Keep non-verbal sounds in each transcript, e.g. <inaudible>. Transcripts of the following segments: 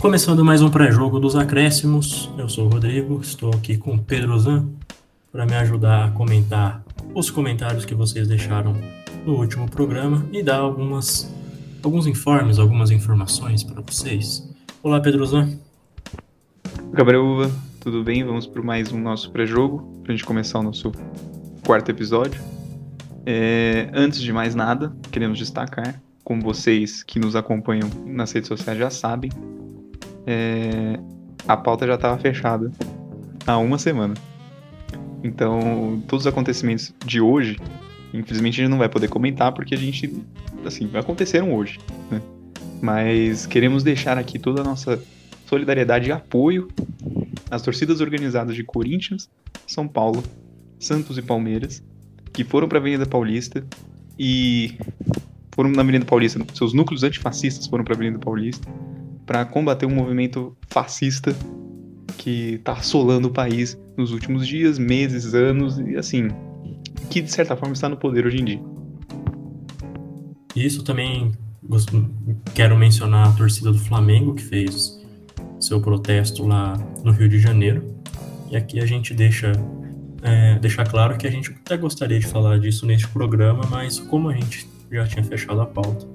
Começando mais um pré-jogo dos acréscimos, eu sou o Rodrigo, estou aqui com o Pedro Zan para me ajudar a comentar os comentários que vocês deixaram no último programa e dar algumas, alguns informes, algumas informações para vocês. Olá, Pedro Zan. Gabriel Uva, tudo bem? Vamos para mais um nosso pré-jogo, para a gente começar o nosso quarto episódio. É, antes de mais nada, queremos destacar, como vocês que nos acompanham nas redes sociais já sabem, é, a pauta já estava fechada há uma semana. Então, todos os acontecimentos de hoje, infelizmente a gente não vai poder comentar porque a gente, assim, aconteceram hoje, né? Mas queremos deixar aqui toda a nossa solidariedade e apoio às torcidas organizadas de Corinthians, São Paulo, Santos e Palmeiras, que foram para a Avenida Paulista e foram na Avenida Paulista, seus núcleos antifascistas foram para a Avenida Paulista para combater um movimento fascista que está assolando o país nos últimos dias, meses, anos e assim, que de certa forma está no poder hoje em dia. Isso também quero mencionar a torcida do Flamengo que fez seu protesto lá no Rio de Janeiro. E aqui a gente deixa é, deixar claro que a gente até gostaria de falar disso neste programa, mas como a gente já tinha fechado a pauta,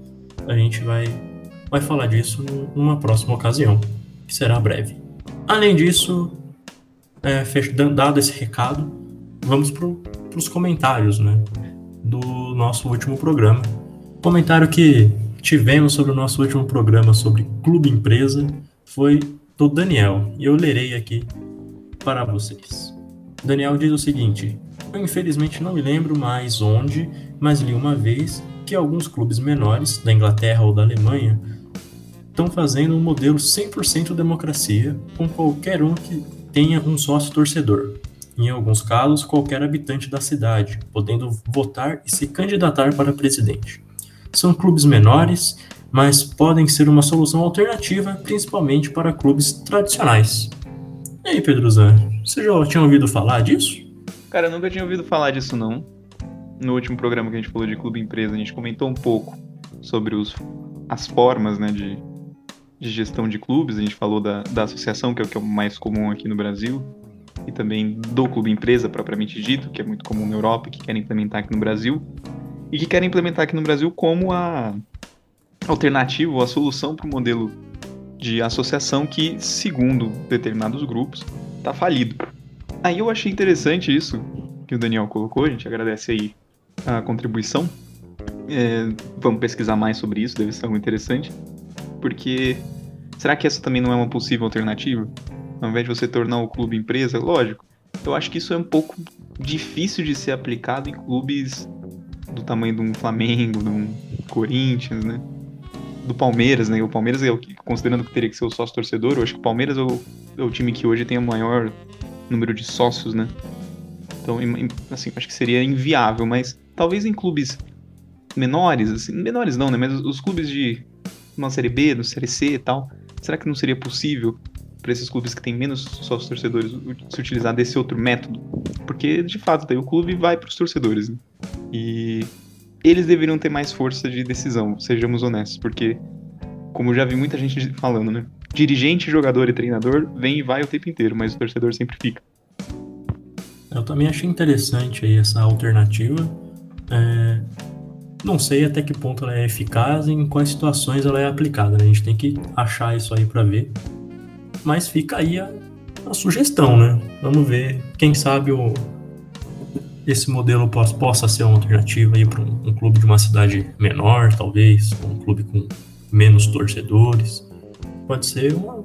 a gente vai vai falar disso numa próxima ocasião, que será breve. Além disso, é, dado esse recado, vamos para os comentários né, do nosso último programa. Comentário que tivemos sobre o nosso último programa sobre Clube Empresa foi do Daniel, e eu lerei aqui para vocês. Daniel diz o seguinte: Eu infelizmente não me lembro mais onde, mas li uma vez que alguns clubes menores, da Inglaterra ou da Alemanha, estão fazendo um modelo 100% democracia, com qualquer um que tenha um sócio torcedor. Em alguns casos, qualquer habitante da cidade, podendo votar e se candidatar para presidente. São clubes menores, mas podem ser uma solução alternativa, principalmente para clubes tradicionais. E aí, Pedro Zan, você já tinha ouvido falar disso? Cara, eu nunca tinha ouvido falar disso, não. No último programa que a gente falou de clube empresa, a gente comentou um pouco sobre os, as formas né, de, de gestão de clubes, a gente falou da, da associação, que é o que é o mais comum aqui no Brasil, e também do clube empresa propriamente dito, que é muito comum na Europa, que querem implementar aqui no Brasil, e que querem implementar aqui no Brasil como a alternativa ou a solução para o modelo de associação que, segundo determinados grupos, está falido. Aí eu achei interessante isso que o Daniel colocou, a gente agradece aí a contribuição. É, vamos pesquisar mais sobre isso, deve ser algo interessante porque será que essa também não é uma possível alternativa? Ao invés de você tornar o clube empresa, lógico. Eu acho que isso é um pouco difícil de ser aplicado em clubes do tamanho de um Flamengo, de um Corinthians, né? Do Palmeiras, né? O Palmeiras é que, considerando que teria que ser o sócio torcedor, eu acho que o Palmeiras é o, é o time que hoje tem o maior número de sócios, né? Então, assim, acho que seria inviável, mas talvez em clubes menores, assim, menores não, né? Mas os clubes de numa Série B, no Série C e tal, será que não seria possível para esses clubes que têm menos sócios torcedores se utilizar desse outro método? Porque, de fato, daí o clube vai para os torcedores. Né? E eles deveriam ter mais força de decisão, sejamos honestos, porque, como já vi muita gente falando, né? Dirigente, jogador e treinador vem e vai o tempo inteiro, mas o torcedor sempre fica. Eu também achei interessante aí essa alternativa. É, não sei até que ponto ela é eficaz e em quais situações ela é aplicada. Né? A gente tem que achar isso aí para ver. Mas fica aí a, a, sugestão, né? Vamos ver. Quem sabe o, esse modelo possa, possa ser uma alternativa para um, um, clube de uma cidade menor, talvez, um clube com menos torcedores. Pode ser uma,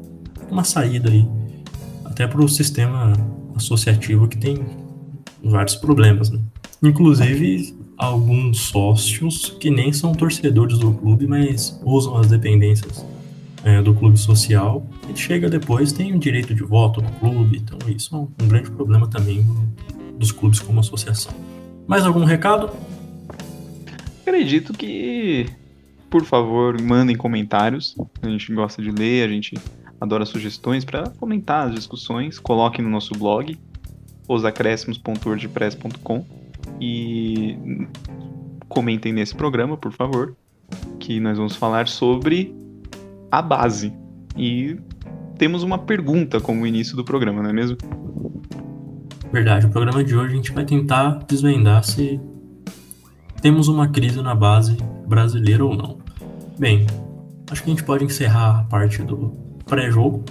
uma saída aí, até para o sistema associativo que tem vários problemas, né? Inclusive, alguns sócios que nem são torcedores do clube, mas usam as dependências é, do clube social e chega depois tem o direito de voto do clube. Então isso é um, um grande problema também dos clubes como associação. Mais algum recado? Acredito que, por favor, mandem comentários. A gente gosta de ler, a gente adora sugestões para comentar as discussões. Coloquem no nosso blog, osacréscimos.wordpress.com e comentem nesse programa, por favor, que nós vamos falar sobre a base. E temos uma pergunta como início do programa, não é mesmo? Verdade, o programa de hoje a gente vai tentar desvendar se temos uma crise na base brasileira ou não. Bem, acho que a gente pode encerrar a parte do pré-jogo.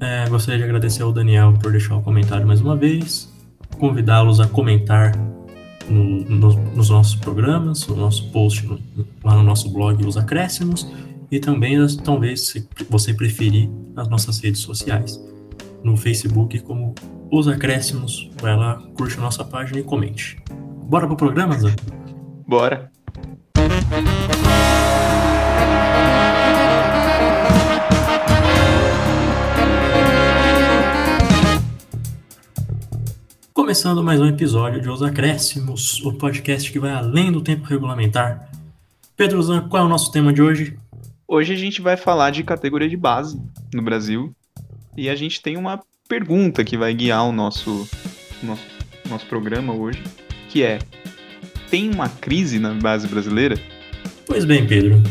É, gostaria de agradecer ao Daniel por deixar o comentário mais uma vez, convidá-los a comentar no, no, nos nossos programas, no nosso post no, lá no nosso blog Os Acréscimos e também, talvez, se você preferir, nas nossas redes sociais. No Facebook, como Os Acréscimos, vai lá, curte a nossa página e comente. Bora pro programa, Zé? Bora! Começando mais um episódio de Os Acréscimos, o podcast que vai além do tempo regulamentar. Pedro Zan, qual é o nosso tema de hoje? Hoje a gente vai falar de categoria de base no Brasil e a gente tem uma pergunta que vai guiar o nosso, nosso, nosso programa hoje, que é: tem uma crise na base brasileira? Pois bem, Pedro.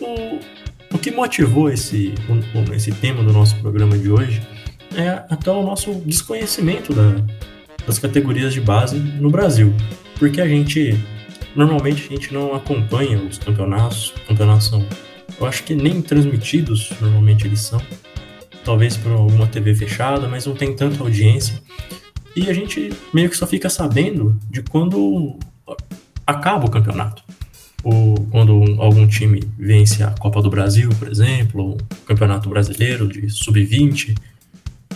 O, o que motivou esse, o, esse tema do nosso programa de hoje é até o nosso desconhecimento da, das categorias de base no Brasil. Porque a gente Normalmente a gente não acompanha os campeonatos, campeonatos são, eu acho que nem transmitidos, normalmente eles são, talvez por alguma TV fechada, mas não tem tanta audiência. E a gente meio que só fica sabendo de quando acaba o campeonato. Ou quando algum time vence a Copa do Brasil, por exemplo, ou o Campeonato Brasileiro de Sub-20,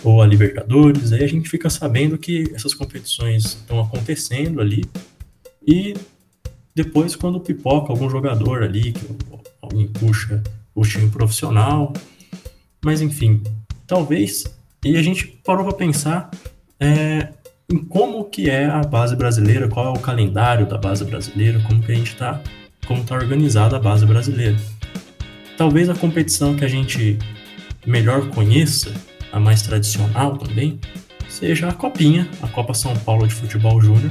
ou a Libertadores, aí a gente fica sabendo que essas competições estão acontecendo ali e depois, quando pipoca algum jogador ali, que alguém puxa o time profissional. Mas enfim, talvez. E a gente parou para pensar é, em como que é a base brasileira, qual é o calendário da base brasileira, como que a gente está, como está organizada a base brasileira. Talvez a competição que a gente melhor conheça, a mais tradicional também, seja a Copinha, a Copa São Paulo de Futebol Júnior,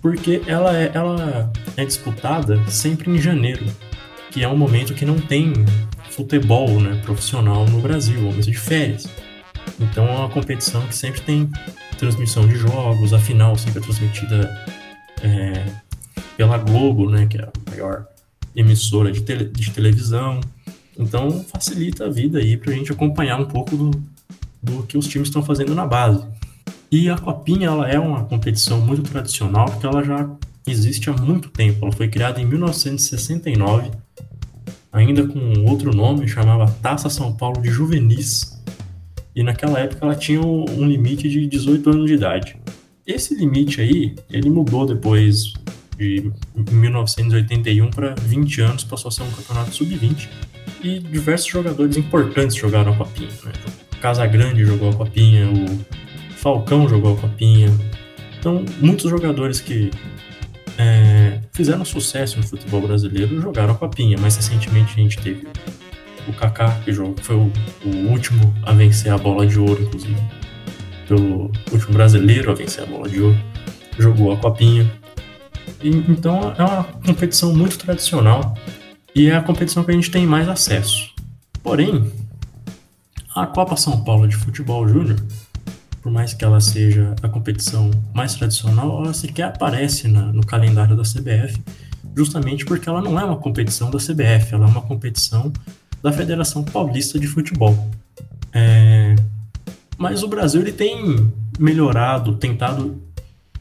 porque ela é, ela é disputada sempre em janeiro, que é um momento que não tem futebol né, profissional no Brasil, um mês de férias. Então é uma competição que sempre tem transmissão de jogos, a final sempre é transmitida é, pela Globo, né, que é a maior emissora de, tele, de televisão. Então facilita a vida aí para a gente acompanhar um pouco do, do que os times estão fazendo na base. E a Copinha ela é uma competição muito tradicional porque ela já existe há muito tempo. Ela foi criada em 1969, ainda com outro nome, chamava Taça São Paulo de Juvenis. E naquela época ela tinha um limite de 18 anos de idade. Esse limite aí, ele mudou depois de 1981 para 20 anos, passou a ser um campeonato sub-20 e diversos jogadores importantes jogaram a Copinha. Né? Casagrande jogou a Copinha, o Falcão jogou a Copinha. Então, muitos jogadores que é, fizeram sucesso no futebol brasileiro jogaram a Copinha. Mais recentemente a gente teve o Kaká, que jogou, foi o, o, último a vencer a bola de ouro, inclusive. Pelo último brasileiro a vencer a bola de ouro. Jogou a Copinha. E, então é uma competição muito tradicional e é a competição que a gente tem mais acesso. Porém, a Copa São Paulo de Futebol Júnior por mais que ela seja a competição mais tradicional, ela sequer aparece na, no calendário da CBF, justamente porque ela não é uma competição da CBF, ela é uma competição da Federação Paulista de Futebol. É... Mas o Brasil ele tem melhorado, tentado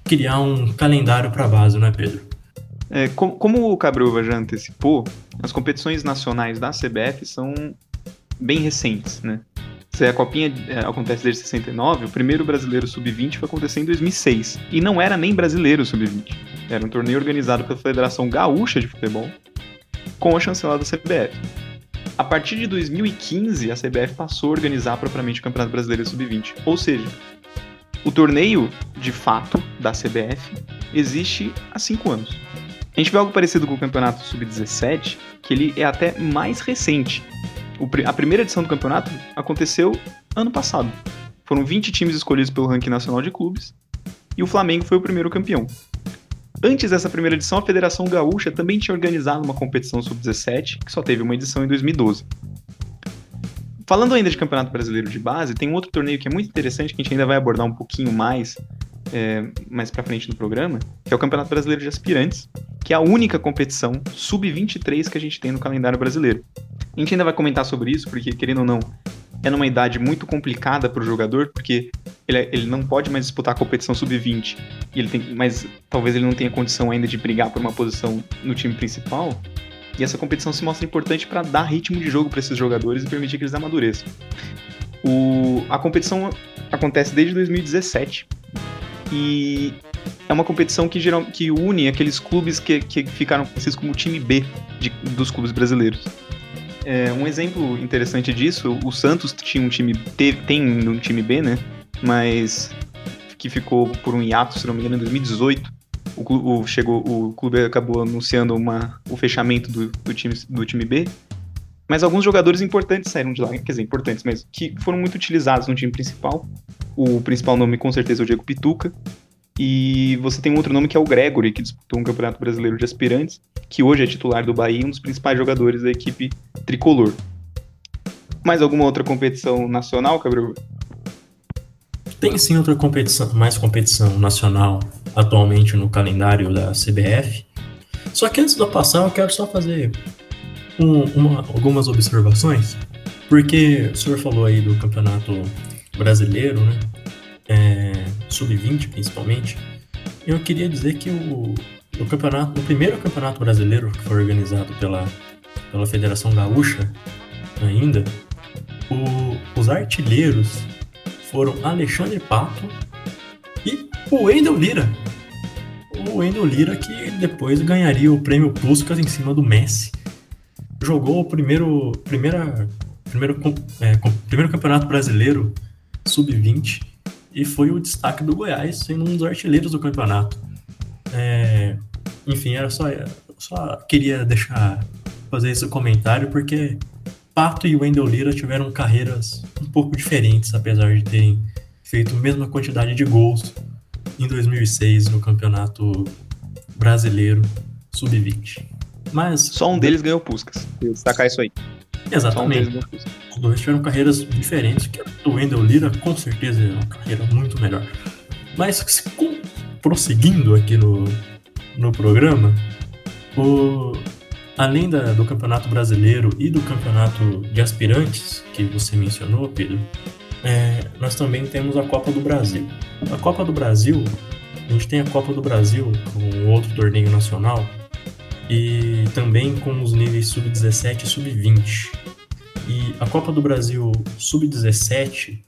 criar um calendário para a base, não é, Pedro? É, como, o Cabruva já antecipou, as competições nacionais da CBF são bem recentes, né? Se a Copinha é, acontece desde 69, o primeiro brasileiro sub-20 foi acontecer em 2006. E não era nem brasileiro sub-20. Era um torneio organizado pela Federação Gaúcha de Futebol, com a chancelada CBF. A partir de 2015, a CBF passou a organizar propriamente o Campeonato Brasileiro Sub-20. Ou seja, o torneio, de fato, da CBF existe há cinco anos. A gente vê algo parecido com o Campeonato Sub-17, que ele é até mais recente a primeira edição do campeonato aconteceu ano passado. Foram 20 times escolhidos pelo ranking nacional de clubes e o Flamengo foi o primeiro campeão. Antes dessa primeira edição, a Federação Gaúcha também tinha organizado uma competição sub-17, que só teve uma edição em 2012. falando ainda de Campeonato Brasileiro de Base, tem um outro torneio que é muito interessante, que a gente ainda vai abordar um pouquinho mais é, mais pra frente no programa, que é o Campeonato Brasileiro de Aspirantes, que é a única competição sub-23 que a gente tem no calendário brasileiro. A gente ainda vai comentar sobre isso, porque, querendo ou não, é numa idade muito complicada para o jogador, porque ele, ele não pode mais disputar a competição sub-20, ele tem, mas talvez ele não tenha condição ainda de brigar por uma posição no time principal. E essa competição se mostra importante para dar ritmo de jogo para esses jogadores e permitir que eles amadureçam. O, a competição acontece desde 2017 e é uma competição que, geral, que une aqueles clubes que, que ficaram conhecidos como time B de, dos clubes brasileiros. É, um exemplo interessante disso, o Santos tinha um time teve, tem um time B, né? Mas que ficou por um hiato, se não me engano, em 2018. O, clube, o, chegou, o clube acabou anunciando uma, o fechamento do, do, time, do time B. Mas alguns jogadores importantes saíram de lá, quer dizer, importantes, mas que foram muito utilizados no time principal. O principal nome com certeza é o Diego Pituca, e você tem um outro nome que é o Gregory, que disputou um campeonato brasileiro de aspirantes, que hoje é titular do Bahia e um dos principais jogadores da equipe tricolor. Mais alguma outra competição nacional, Cabral? Tem sim outra competição, mais competição nacional atualmente no calendário da CBF. Só que antes de eu passar, eu quero só fazer um, uma, algumas observações, porque o senhor falou aí do campeonato brasileiro, né? é, sub-20 principalmente, eu queria dizer que o, o campeonato, o primeiro campeonato brasileiro que foi organizado pela, pela Federação Gaúcha ainda, o, os artilheiros foram Alexandre Pato e o Wendel Lira. O Wendel Lira que depois ganharia o prêmio Puskas em cima do Messi. Jogou o primeiro, primeira, primeiro, é, primeiro campeonato brasileiro sub-20 e foi o destaque do Goiás, sendo um dos artilheiros do campeonato. É, enfim, era só, só queria deixar fazer esse comentário porque Pato e Wendel Lira tiveram carreiras um pouco diferentes, apesar de terem feito a mesma quantidade de gols em 2006 no Campeonato Brasileiro Sub-20. Mas só um deles ganhou Puskas. Destacar isso aí. Exatamente. Os dois tiveram carreiras diferentes, que a do Wendell Lira com certeza é uma carreira muito melhor. Mas com, prosseguindo aqui no, no programa, o, além da, do Campeonato Brasileiro e do Campeonato de Aspirantes, que você mencionou, Pedro, é, nós também temos a Copa do Brasil. A Copa do Brasil, a gente tem a Copa do Brasil, um outro torneio nacional, e também com os níveis sub-17 e sub-20. E a Copa do Brasil sub-17,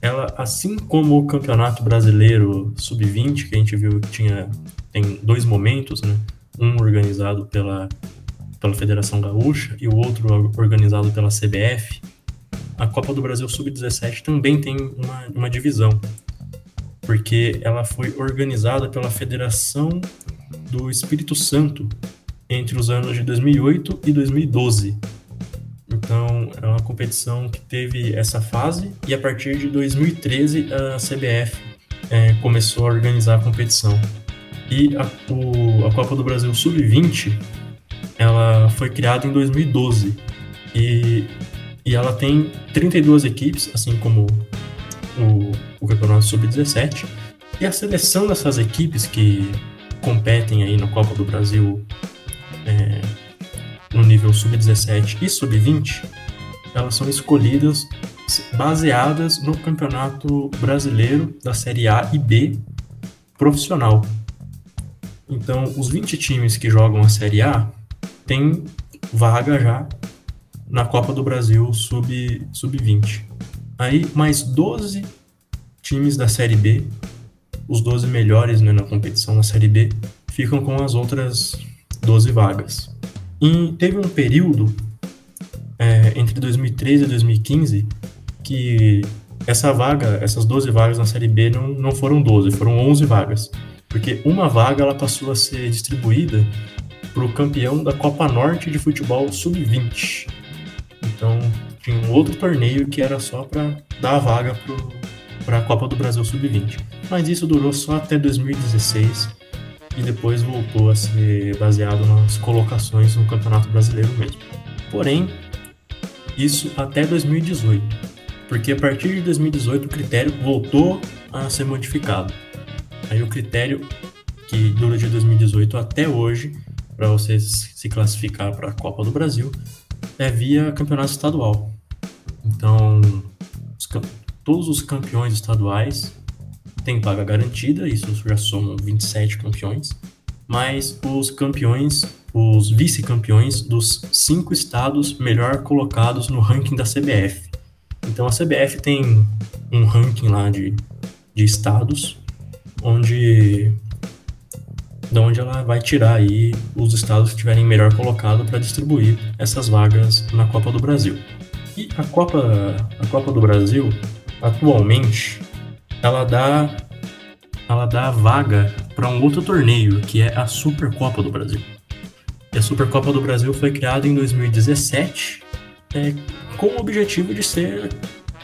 ela, assim como o Campeonato Brasileiro sub-20, que a gente viu que tinha tem dois momentos, né? Um organizado pela, pela Federação Gaúcha e o outro organizado pela CBF. A Copa do Brasil sub-17 também tem uma, uma divisão, porque ela foi organizada pela Federação do Espírito Santo, entre os anos de 2008 e 2012. Então, é uma competição que teve essa fase e a partir de 2013 a CBF é, começou a organizar a competição. E a, o, a Copa do Brasil Sub-20 ela foi criada em 2012 e, e ela tem 32 equipes, assim como o, o Campeonato Sub-17. E a seleção dessas equipes que competem aí na Copa do Brasil é, no nível sub-17 e sub-20, elas são escolhidas baseadas no Campeonato Brasileiro da Série A e B profissional. Então, os 20 times que jogam a Série A têm vaga já na Copa do Brasil sub-20. Sub Aí, mais 12 times da Série B, os 12 melhores né, na competição na Série B, ficam com as outras 12 vagas. E teve um período é, entre 2013 e 2015 que essa vaga, essas 12 vagas na Série B não, não foram 12, foram 11 vagas. Porque uma vaga ela passou a ser distribuída para o campeão da Copa Norte de Futebol Sub-20. Então tinha um outro torneio que era só para dar a vaga para a Copa do Brasil Sub-20. Mas isso durou só até 2016 e depois voltou a ser baseado nas colocações no Campeonato Brasileiro mesmo. Porém, isso até 2018, porque a partir de 2018 o critério voltou a ser modificado. Aí o critério que dura de 2018 até hoje para você se classificar para a Copa do Brasil é via campeonato estadual. Então, os, todos os campeões estaduais têm paga garantida, isso já somam 27 campeões, mas os campeões, os vice-campeões dos cinco estados melhor colocados no ranking da CBF. Então a CBF tem um ranking lá de, de estados, onde de onde ela vai tirar aí os estados que tiverem melhor colocado para distribuir essas vagas na Copa do Brasil. E a Copa, a Copa do Brasil, atualmente, ela dá ela dá vaga para um outro torneio, que é a Supercopa do Brasil. E a Supercopa do Brasil foi criada em 2017 é, com o objetivo de ser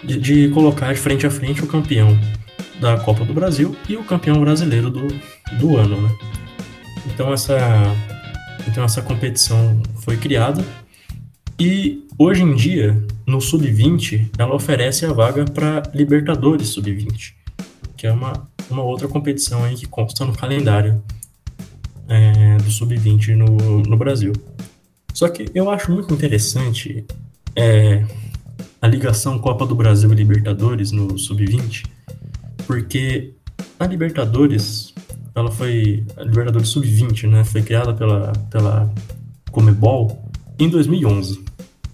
de, de, colocar de frente a frente o campeão da Copa do Brasil e o campeão brasileiro do, do ano, né? Então essa, então essa competição foi criada e hoje em dia, no Sub-20, ela oferece a vaga para Libertadores Sub-20, que é uma, uma outra competição aí que consta no calendário é, do Sub-20 no, no Brasil. Só que eu acho muito interessante é, a ligação Copa do Brasil e Libertadores no Sub-20, porque a Libertadores ela foi a Libertadores Sub-20, né? Foi criada pela pela Comebol em 2011.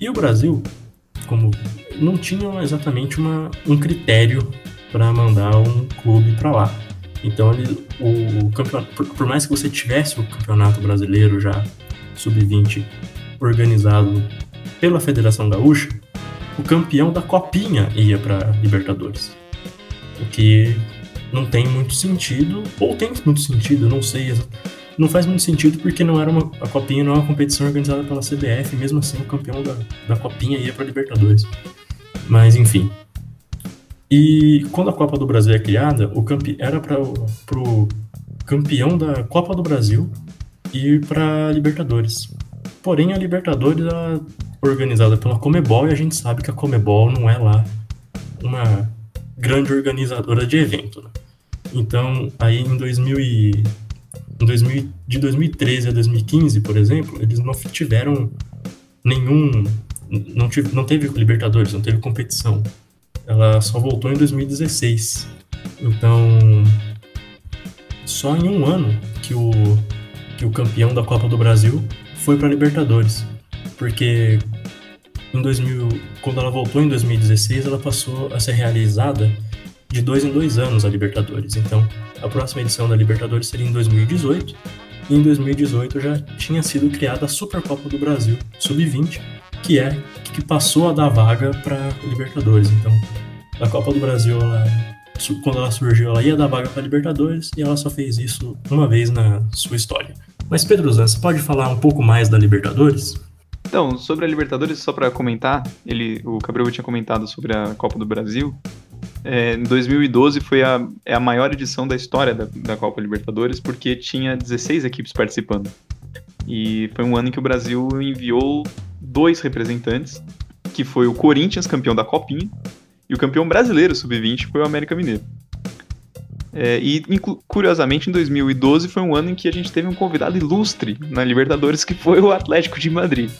E o Brasil, como não tinha exatamente uma, um critério para mandar um clube para lá. Então ele, o, o campeonato, por, por, mais que você tivesse o campeonato brasileiro já sub-20 organizado pela Federação Gaúcha, o campeão da copinha ia para Libertadores. O que não tem muito sentido, ou tem muito sentido, não sei. Não faz muito sentido porque não era uma, a Copinha não é uma competição organizada pela CBF, mesmo assim o campeão da, da Copinha ia para Libertadores. Mas enfim. E quando a Copa do Brasil é criada, o campe, era para o campeão da Copa do Brasil ir para Libertadores. Porém, a Libertadores é organizada pela Comebol e a gente sabe que a Comebol não é lá uma grande organizadora de evento. Né? Então, aí em 2000 e, em 2000, de 2013 a 2015, por exemplo, eles não tiveram nenhum. Não, tive, não teve Libertadores, não teve competição. Ela só voltou em 2016. Então, só em um ano que o, que o campeão da Copa do Brasil foi para Libertadores. Porque em 2000, quando ela voltou em 2016, ela passou a ser realizada de dois em dois anos a Libertadores. Então, a próxima edição da Libertadores seria em 2018. E em 2018 já tinha sido criada a Supercopa do Brasil Sub-20, que é que passou a dar vaga para Libertadores. Então, a Copa do Brasil, ela, quando ela surgiu, ela ia dar vaga para Libertadores e ela só fez isso uma vez na sua história. Mas Pedro Zan, você pode falar um pouco mais da Libertadores? Então, sobre a Libertadores, só para comentar, ele, o Gabriel tinha comentado sobre a Copa do Brasil. É, em 2012 foi a, é a maior edição da história da, da Copa Libertadores, porque tinha 16 equipes participando. E foi um ano em que o Brasil enviou dois representantes, que foi o Corinthians, campeão da Copinha, e o campeão brasileiro sub-20 foi o América Mineiro. É, e, curiosamente, em 2012 foi um ano em que a gente teve um convidado ilustre na Libertadores, que foi o Atlético de Madrid.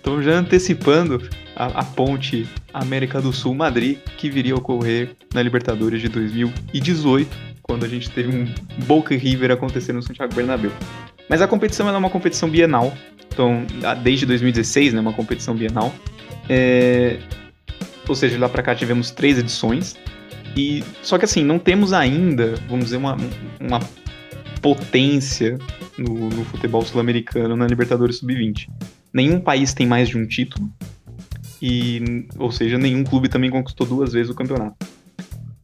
Então, já antecipando a, a ponte América do Sul-Madrid, que viria a ocorrer na Libertadores de 2018, quando a gente teve um Boca River acontecendo no Santiago Bernabéu. Mas a competição é uma competição bienal, então, desde 2016, né, uma competição bienal. É, ou seja, lá para cá tivemos três edições. E só que assim, não temos ainda, vamos dizer, uma, uma potência no, no futebol sul-americano na Libertadores Sub-20. Nenhum país tem mais de um título. E, ou seja, nenhum clube também conquistou duas vezes o campeonato.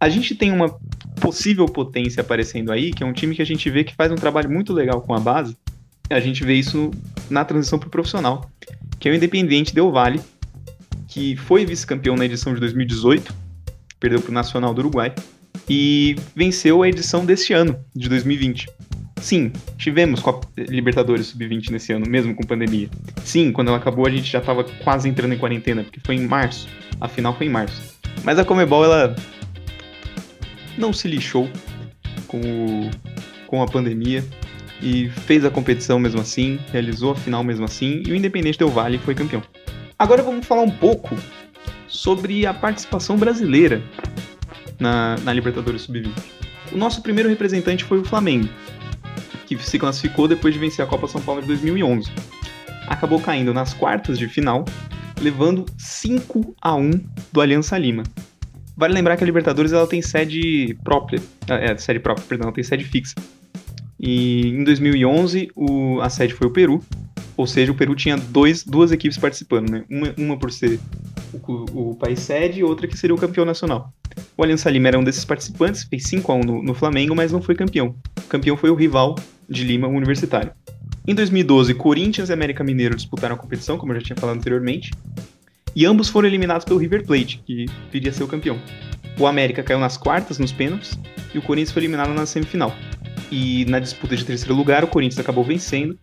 A gente tem uma possível potência aparecendo aí, que é um time que a gente vê que faz um trabalho muito legal com a base. A gente vê isso na transição para o profissional, que é o Independiente Del Valle, que foi vice-campeão na edição de 2018 perdeu para o Nacional do Uruguai, e venceu a edição deste ano, de 2020. Sim, tivemos Copa Libertadores Sub-20 nesse ano, mesmo com pandemia. Sim, quando ela acabou a gente já estava quase entrando em quarentena, porque foi em março. A final foi em março. Mas a Comebol, ela não se lixou com, o, com a pandemia e fez a competição mesmo assim, realizou a final mesmo assim, e o Independente Del Vale foi campeão. Agora vamos falar um pouco sobre a participação brasileira na, na Libertadores Sub-20. O nosso primeiro representante foi o Flamengo, que se classificou depois de vencer a Copa São Paulo de 2011. Acabou caindo nas quartas de final, levando 5 a 1 do Aliança Lima. Vale lembrar que a Libertadores ela tem sede própria, é, sede própria, perdão, ela tem sede fixa. E em 2011 o, a sede foi o Peru, ou seja, o Peru tinha dois, duas equipes participando, né? Uma, uma por ser o, o, país sede e outra que seria o campeão nacional. O Aliança Lima era um desses participantes, fez 5 a 1 no, no Flamengo, mas não foi campeão. O campeão foi o rival de Lima, o Universitário. Em 2012, Corinthians e América Mineiro disputaram a competição, como eu já tinha falado anteriormente, e ambos foram eliminados pelo River Plate, que viria a ser o campeão. O América caiu nas quartas, nos pênaltis, e o Corinthians foi eliminado na semifinal. E na disputa de terceiro lugar, o Corinthians acabou vencendo,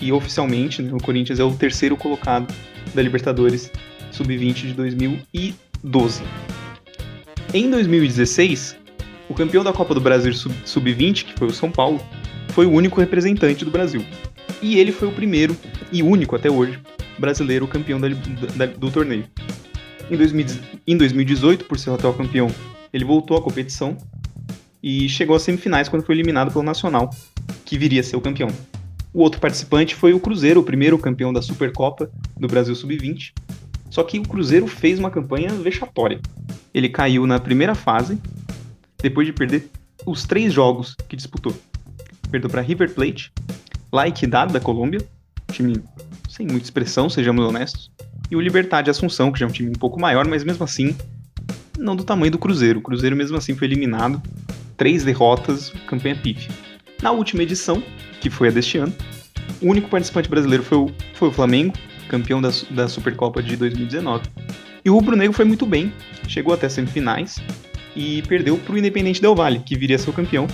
e oficialmente né, o Corinthians é o terceiro colocado da Libertadores Sub-20 de 2012. Em 2016, o campeão da Copa do Brasil Sub-20, que foi o São Paulo, foi o único representante do Brasil. E ele foi o primeiro e único até hoje brasileiro campeão da, da, do torneio. Em, 2000, em 2018, por ser atual campeão, ele voltou à competição e chegou às semifinais quando foi eliminado pelo Nacional, que viria a ser o campeão. O outro participante foi o Cruzeiro, o primeiro campeão da Supercopa do Brasil Sub-20. Só que o Cruzeiro fez uma campanha vexatória. Ele caiu na primeira fase, depois de perder os três jogos que disputou perdeu para River Plate, La Equidad da Colômbia, time sem muita expressão, sejamos honestos, e o Libertad de Assunção, que já é um time um pouco maior, mas mesmo assim não do tamanho do Cruzeiro. O Cruzeiro mesmo assim foi eliminado, três derrotas, campanha pífia. Na última edição, que foi a deste ano, o único participante brasileiro foi o, foi o Flamengo, campeão da, da Supercopa de 2019. E o Rubro Negro foi muito bem, chegou até semifinais e perdeu para o Independente Del Valle, que viria a ser o campeão,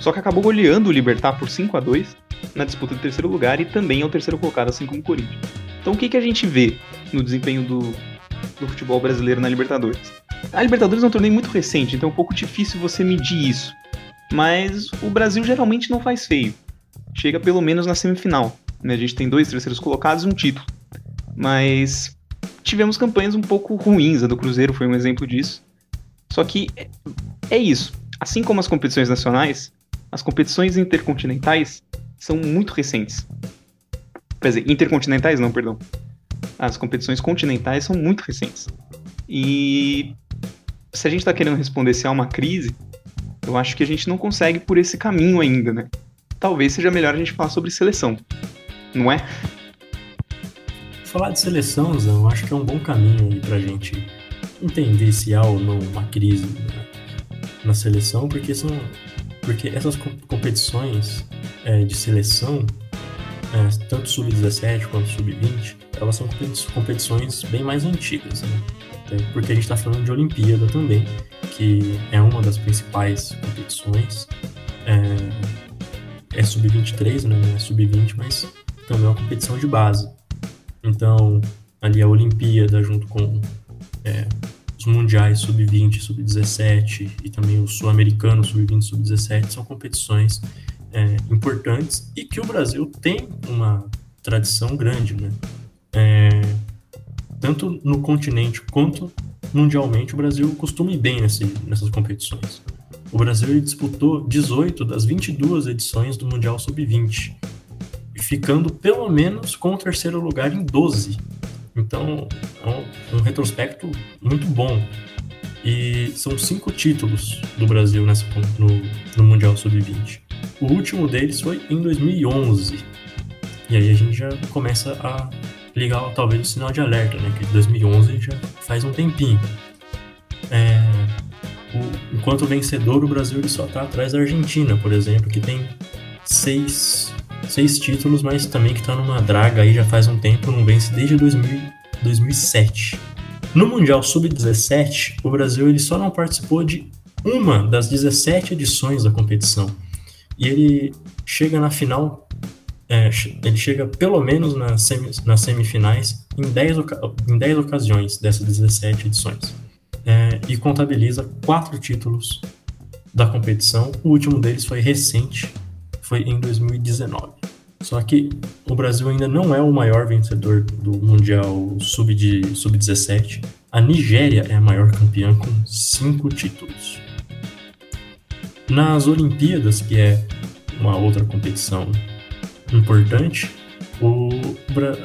só que acabou goleando o Libertar por 5 a 2 na disputa do terceiro lugar e também é o terceiro colocado, assim como o Corinthians. Então o que, que a gente vê no desempenho do, do futebol brasileiro na Libertadores? A Libertadores é um torneio muito recente, então é um pouco difícil você medir isso. Mas o Brasil geralmente não faz feio. Chega pelo menos na semifinal. Né? A gente tem dois terceiros colocados e um título. Mas tivemos campanhas um pouco ruins. A do Cruzeiro foi um exemplo disso. Só que é, é isso. Assim como as competições nacionais, as competições intercontinentais são muito recentes. Quer dizer, intercontinentais não, perdão. As competições continentais são muito recentes. E se a gente está querendo responder se há uma crise, eu acho que a gente não consegue por esse caminho ainda, né? Talvez seja melhor a gente falar sobre seleção, não é? Falar de seleção, eu acho que é um bom caminho aí pra gente entender se há ou não uma crise né, na seleção, porque são porque essas competições é, de seleção, é, tanto sub-17 quanto sub-20, elas são competições bem mais antigas, né? É, porque a gente está falando de Olimpíada também, que é uma das principais competições. É, é sub-23, né? Não é sub-20, mas também é uma competição de base. Então, ali a Olimpíada junto com é, os mundiais sub-20, sub-17 e também o sul-americano sub-20, sub-17 são competições é, importantes e que o Brasil tem uma tradição grande, né? É, tanto no continente quanto mundialmente, o Brasil costuma ir bem nesse, nessas competições. O Brasil disputou 18 das 22 edições do Mundial Sub-20, ficando pelo menos com o terceiro lugar em 12 então, é um, um retrospecto muito bom. E são cinco títulos do Brasil nessa, no, no Mundial Sub-20. O último deles foi em 2011. E aí a gente já começa a ligar talvez o sinal de alerta, né? Que 2011 já faz um tempinho. É, o, enquanto vencedor, o Brasil ele só está atrás da Argentina, por exemplo, que tem seis seis títulos, mas também que tá numa draga aí já faz um tempo, não vence desde 2000, 2007. No Mundial Sub-17, o Brasil ele só não participou de uma das 17 edições da competição. E ele chega na final, é, ele chega pelo menos nas, semi, nas semifinais em 10, em 10 ocasiões dessas 17 edições. É, e contabiliza quatro títulos da competição. O último deles foi recente, foi em 2019. Só que o Brasil ainda não é o maior vencedor do Mundial Sub-17. Sub a Nigéria é a maior campeã com cinco títulos. Nas Olimpíadas, que é uma outra competição importante, o,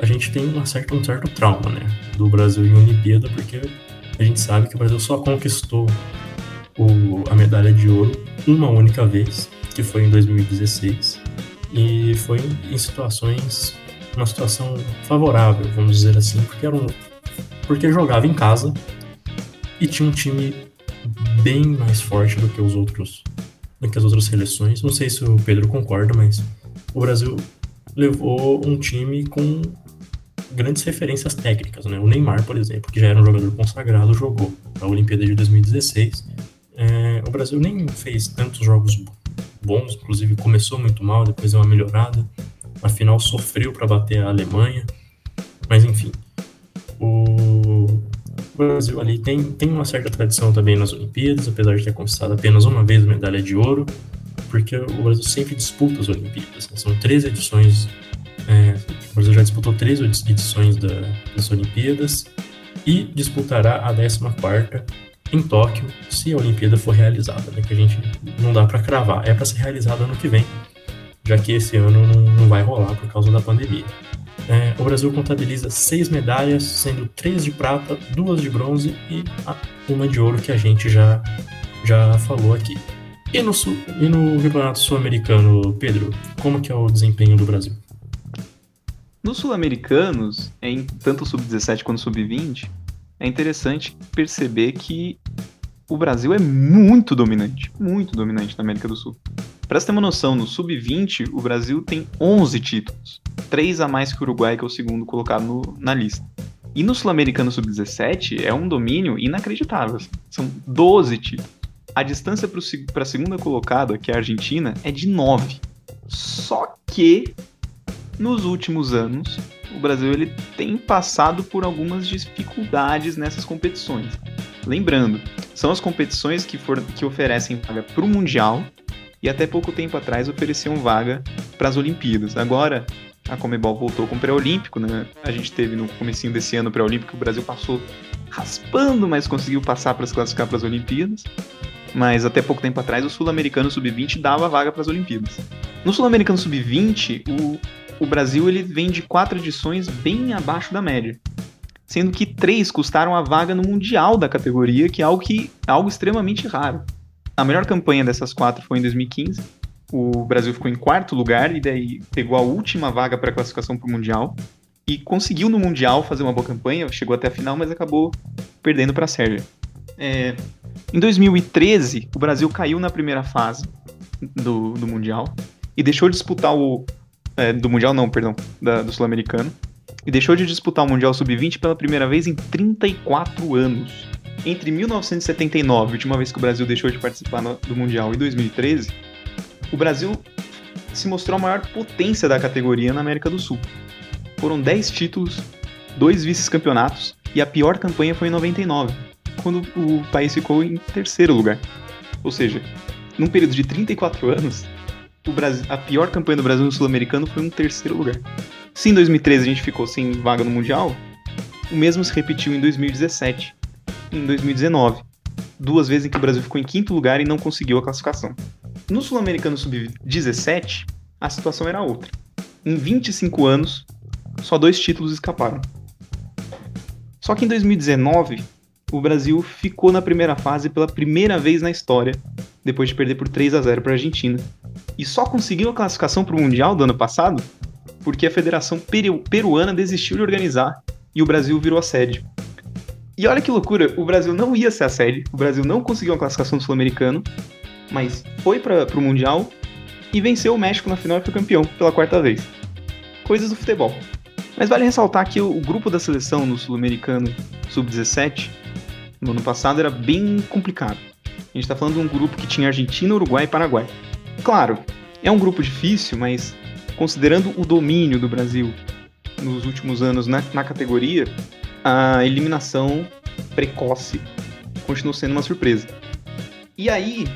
a gente tem uma certa, um certo trauma né, do Brasil em Olimpíada, porque a gente sabe que o Brasil só conquistou o, a medalha de ouro uma única vez, que foi em 2016, e foi em situações, uma situação favorável, vamos dizer assim, porque era um, porque jogava em casa e tinha um time bem mais forte do que os outros, do que as outras seleções. Não sei se o Pedro concorda, mas o Brasil levou um time com grandes referências técnicas, né? O Neymar, por exemplo, que já era um jogador consagrado, jogou a Olimpíada de 2016. É, o Brasil nem fez tantos jogos bons, inclusive começou muito mal, depois deu uma melhorada. Afinal, sofreu para bater a Alemanha. Mas enfim, o Brasil ali tem, tem uma certa tradição também nas Olimpíadas, apesar de ter conquistado apenas uma vez a medalha de ouro, porque o Brasil sempre disputa as Olimpíadas. Né? São três edições. É, o Brasil já disputou três edições da, das Olimpíadas e disputará a 14 em Tóquio, se a Olimpíada for realizada, né? Que a gente não dá para cravar. É para ser realizada ano que vem, já que esse ano não, não vai rolar por causa da pandemia. É, o Brasil contabiliza seis medalhas, sendo três de prata, duas de bronze e uma de ouro que a gente já, já falou aqui. E no, e no Campeonato Sul-Americano, Pedro, como que é o desempenho do Brasil? Nos Sul-Americanos, em tanto Sub-17 quanto Sub-20, é interessante perceber que o Brasil é muito dominante, muito dominante na América do Sul. Para você ter uma noção, no Sub-20, o Brasil tem 11 títulos, 3 a mais que o Uruguai, que é o segundo colocado no, na lista. E no Sul-Americano Sub-17 é um domínio inacreditável, assim. são 12 títulos. A distância para a segunda colocada, que é a Argentina, é de 9. Só que, nos últimos anos, o Brasil ele tem passado por algumas dificuldades nessas competições. Lembrando, são as competições que, for, que oferecem vaga para o Mundial e até pouco tempo atrás ofereciam vaga para as Olimpíadas. Agora, a Comebol voltou com o pré-olímpico, né? A gente teve no comecinho desse ano o pré-olímpico, o Brasil passou raspando, mas conseguiu passar para se classificar para as Olimpíadas. Mas até pouco tempo atrás o Sul-Americano Sub-20 dava vaga para as Olimpíadas. No Sul-Americano Sub-20, o o Brasil ele vem de quatro edições bem abaixo da média, sendo que três custaram a vaga no mundial da categoria, que é algo que algo extremamente raro. A melhor campanha dessas quatro foi em 2015. O Brasil ficou em quarto lugar e daí pegou a última vaga para classificação para o mundial e conseguiu no mundial fazer uma boa campanha, chegou até a final, mas acabou perdendo para a Sérvia. É, em 2013, o Brasil caiu na primeira fase do, do mundial e deixou de disputar o é, do Mundial não, perdão, da, do Sul-Americano, e deixou de disputar o Mundial Sub-20 pela primeira vez em 34 anos. Entre 1979, a última vez que o Brasil deixou de participar no, do Mundial, e 2013, o Brasil se mostrou a maior potência da categoria na América do Sul. Foram 10 títulos, dois vice-campeonatos, e a pior campanha foi em 99, quando o país ficou em terceiro lugar. Ou seja, num período de 34 anos, Brasil, a pior campanha do Brasil no Sul-Americano foi um terceiro lugar. Se em 2013 a gente ficou sem vaga no Mundial, o mesmo se repetiu em 2017 e em 2019. Duas vezes em que o Brasil ficou em quinto lugar e não conseguiu a classificação. No Sul-Americano Sub-17, a situação era outra. Em 25 anos, só dois títulos escaparam. Só que em 2019, o Brasil ficou na primeira fase pela primeira vez na história, depois de perder por 3 a 0 para a Argentina, e só conseguiu a classificação para o Mundial do ano passado porque a Federação Peru Peruana desistiu de organizar e o Brasil virou a sede. E olha que loucura, o Brasil não ia ser a sede, o Brasil não conseguiu a classificação do Sul-Americano, mas foi para o Mundial e venceu o México na final e foi campeão pela quarta vez. Coisas do futebol. Mas vale ressaltar que o grupo da seleção no Sul-Americano Sub-17 no ano passado era bem complicado. A gente está falando de um grupo que tinha Argentina, Uruguai e Paraguai. Claro, É um grupo difícil, mas considerando o domínio do Brasil nos últimos anos na, na categoria, a eliminação precoce continua sendo uma surpresa. E aí,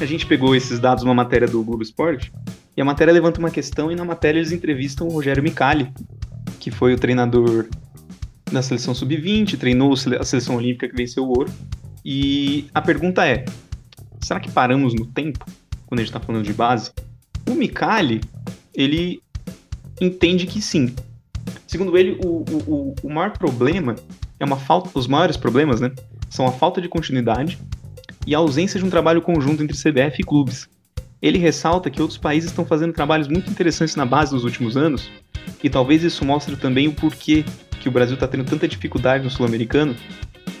a gente pegou esses dados numa matéria do Globo Esporte, e a matéria levanta uma questão, e na matéria eles entrevistam o Rogério Micali, que foi o treinador da seleção sub-20, treinou a seleção olímpica que venceu o ouro. E a pergunta é: será que paramos no tempo quando a gente está falando de base? O Micali, ele entende que sim. Segundo ele, o, o, o maior problema é uma falta, os maiores problemas, né, são a falta de continuidade e a ausência de um trabalho conjunto entre CBF e clubes. Ele ressalta que outros países estão fazendo trabalhos muito interessantes na base nos últimos anos, e talvez isso mostre também o porquê que o Brasil está tendo tanta dificuldade no sul-americano,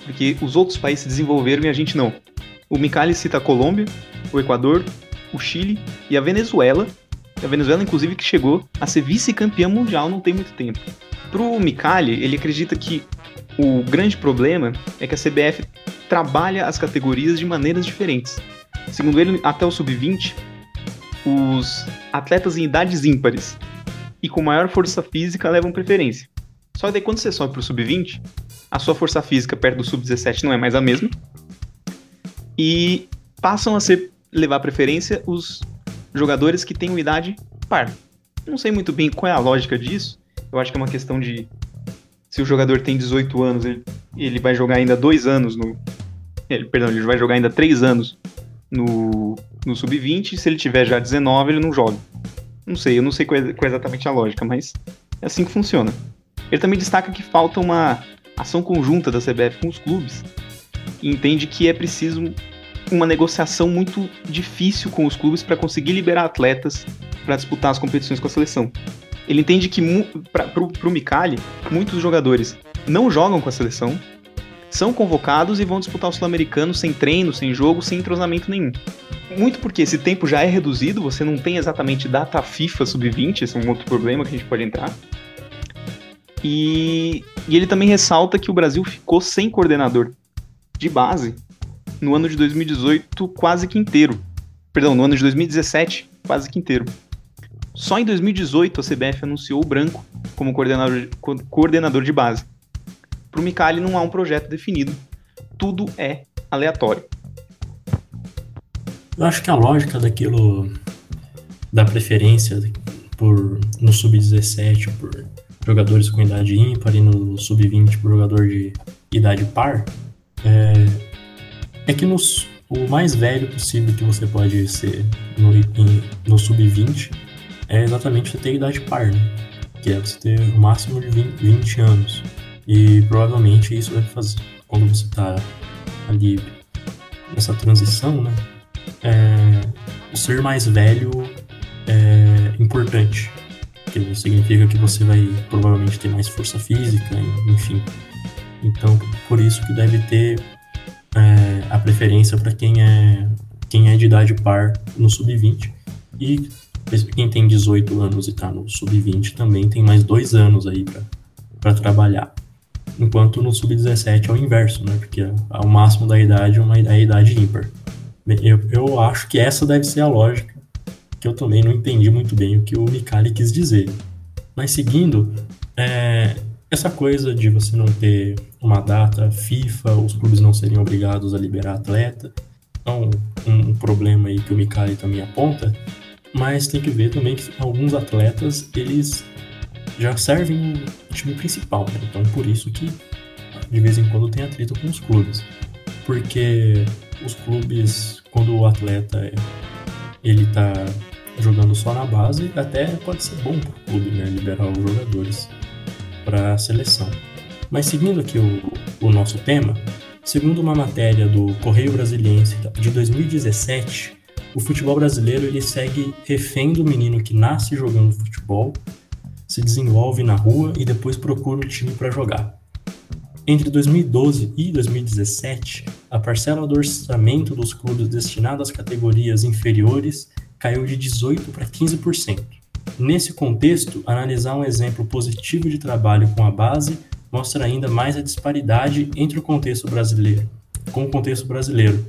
porque os outros países se desenvolveram e a gente não. O Micali cita a Colômbia, o Equador, o Chile e a Venezuela, a Venezuela inclusive que chegou a ser vice-campeã mundial não tem muito tempo. Pro Micali, ele acredita que o grande problema é que a CBF trabalha as categorias de maneiras diferentes. Segundo ele, até o sub-20, os atletas em idades ímpares e com maior força física levam preferência. Só daí quando você sobe pro sub-20, a sua força física perto do sub-17 não é mais a mesma. E passam a ser levar preferência os jogadores que têm idade par. Não sei muito bem qual é a lógica disso. Eu acho que é uma questão de se o jogador tem 18 anos, ele, ele vai jogar ainda dois anos no. Ele, perdão, ele vai jogar ainda três anos no, no sub-20, se ele tiver já 19, ele não joga. Não sei, eu não sei qual é, qual é exatamente a lógica, mas é assim que funciona. Ele também destaca que falta uma ação conjunta da CBF com os clubes e entende que é preciso uma negociação muito difícil com os clubes para conseguir liberar atletas para disputar as competições com a seleção. Ele entende que, para o Micali, muitos jogadores não jogam com a seleção, são convocados e vão disputar o Sul-Americano sem treino, sem jogo, sem entrosamento nenhum. Muito porque esse tempo já é reduzido, você não tem exatamente data FIFA sub-20, esse é um outro problema que a gente pode entrar. E, e ele também ressalta que o Brasil ficou sem coordenador de base no ano de 2018 quase que inteiro. Perdão, no ano de 2017 quase que inteiro. Só em 2018 a CBF anunciou o Branco como coordenador, coordenador de base. Para o Micali não há um projeto definido. Tudo é aleatório. Eu acho que a lógica daquilo da preferência por no sub-17 por jogadores com idade ímpar e no sub-20 por jogador de idade par é, é que nos, o mais velho possível que você pode ser no, no sub-20 é exatamente você ter idade par, né? Que é você ter o máximo de 20, 20 anos. E provavelmente isso vai fazer, quando você está ali nessa transição, né? É, o ser mais velho é importante. Que significa que você vai provavelmente ter mais força física, enfim. Então, por isso que deve ter é, a preferência para quem é, quem é de idade par no sub-20. E quem tem 18 anos e está no sub-20 também tem mais dois anos aí para trabalhar. Enquanto no sub-17 é o inverso, né? Porque o máximo da idade é uma a idade ímpar. Eu, eu acho que essa deve ser a lógica, que eu também não entendi muito bem o que o Mikali quis dizer. Mas seguindo, é, essa coisa de você não ter uma data FIFA, os clubes não serem obrigados a liberar atleta, é um, um problema aí que o Mikali também aponta, mas tem que ver também que alguns atletas eles já servem no time principal, né? então por isso que de vez em quando tem atleta com os clubes, porque os clubes quando o atleta ele tá jogando só na base até pode ser bom para o clube né? liberar os jogadores para a seleção. Mas seguindo aqui o, o nosso tema, segundo uma matéria do Correio Brasiliense de 2017 o futebol brasileiro ele segue refém do menino que nasce jogando futebol, se desenvolve na rua e depois procura um time para jogar. Entre 2012 e 2017, a parcela do orçamento dos clubes destinado às categorias inferiores caiu de 18% para 15%. Nesse contexto, analisar um exemplo positivo de trabalho com a base mostra ainda mais a disparidade entre o contexto brasileiro, com o contexto brasileiro,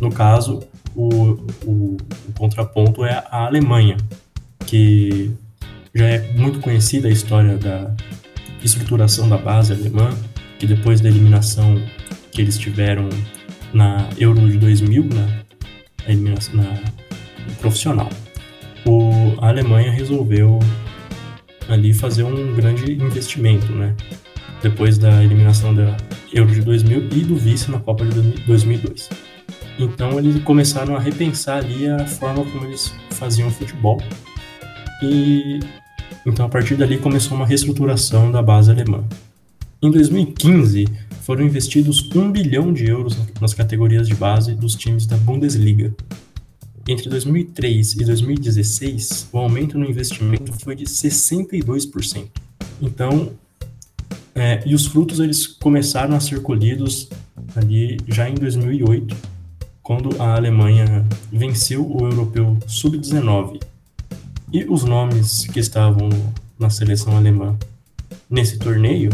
No caso, o, o, o contraponto é a Alemanha, que já é muito conhecida a história da estruturação da base alemã, que depois da eliminação que eles tiveram na Euro de 2000, na, eliminação, na profissional, o, a Alemanha resolveu ali fazer um grande investimento, né? Depois da eliminação da Euro de 2000 e do vice na Copa de 2002. Então eles começaram a repensar ali a forma como eles faziam futebol. E então a partir dali começou uma reestruturação da base alemã. Em 2015, foram investidos 1 bilhão de euros nas categorias de base dos times da Bundesliga. Entre 2003 e 2016, o aumento no investimento foi de 62%. Então, é, e os frutos eles começaram a ser colhidos ali já em 2008, quando a Alemanha venceu o europeu sub-19. E os nomes que estavam na seleção alemã nesse torneio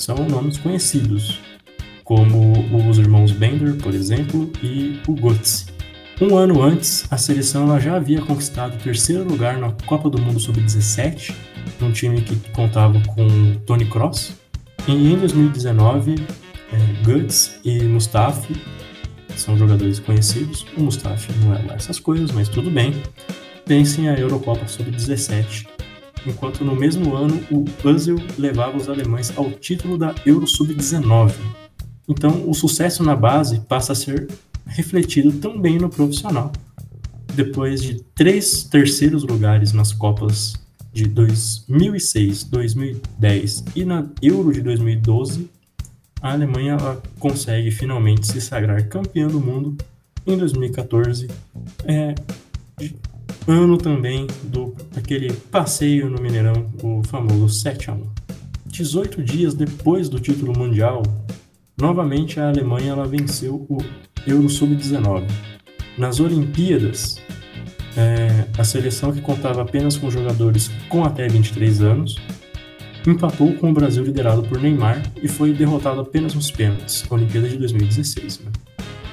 são nomes conhecidos, como os irmãos Bender, por exemplo, e o Götze. Um ano antes, a seleção já havia conquistado o terceiro lugar na Copa do Mundo Sub-17, num time que contava com Tony Kroos. E em 2019, é, Götze e Mustafi são jogadores conhecidos. O Mustafi não é lá essas coisas, mas tudo bem. Pensem a Eurocopa Sub-17, enquanto no mesmo ano o Puzzle levava os alemães ao título da Euro Sub-19. Então, o sucesso na base passa a ser refletido também no profissional. Depois de três terceiros lugares nas Copas de 2006, 2010 e na Euro de 2012, a Alemanha consegue finalmente se sagrar campeã do mundo em 2014, é, ano também do aquele passeio no Mineirão, o famoso 7 a 1. 18 dias depois do título mundial, novamente a Alemanha ela venceu o Euro Sub-19. Nas Olimpíadas, é, a seleção que contava apenas com jogadores com até 23 anos empatou com o Brasil liderado por Neymar e foi derrotado apenas nos pênaltis, na Olimpíada de 2016. Né?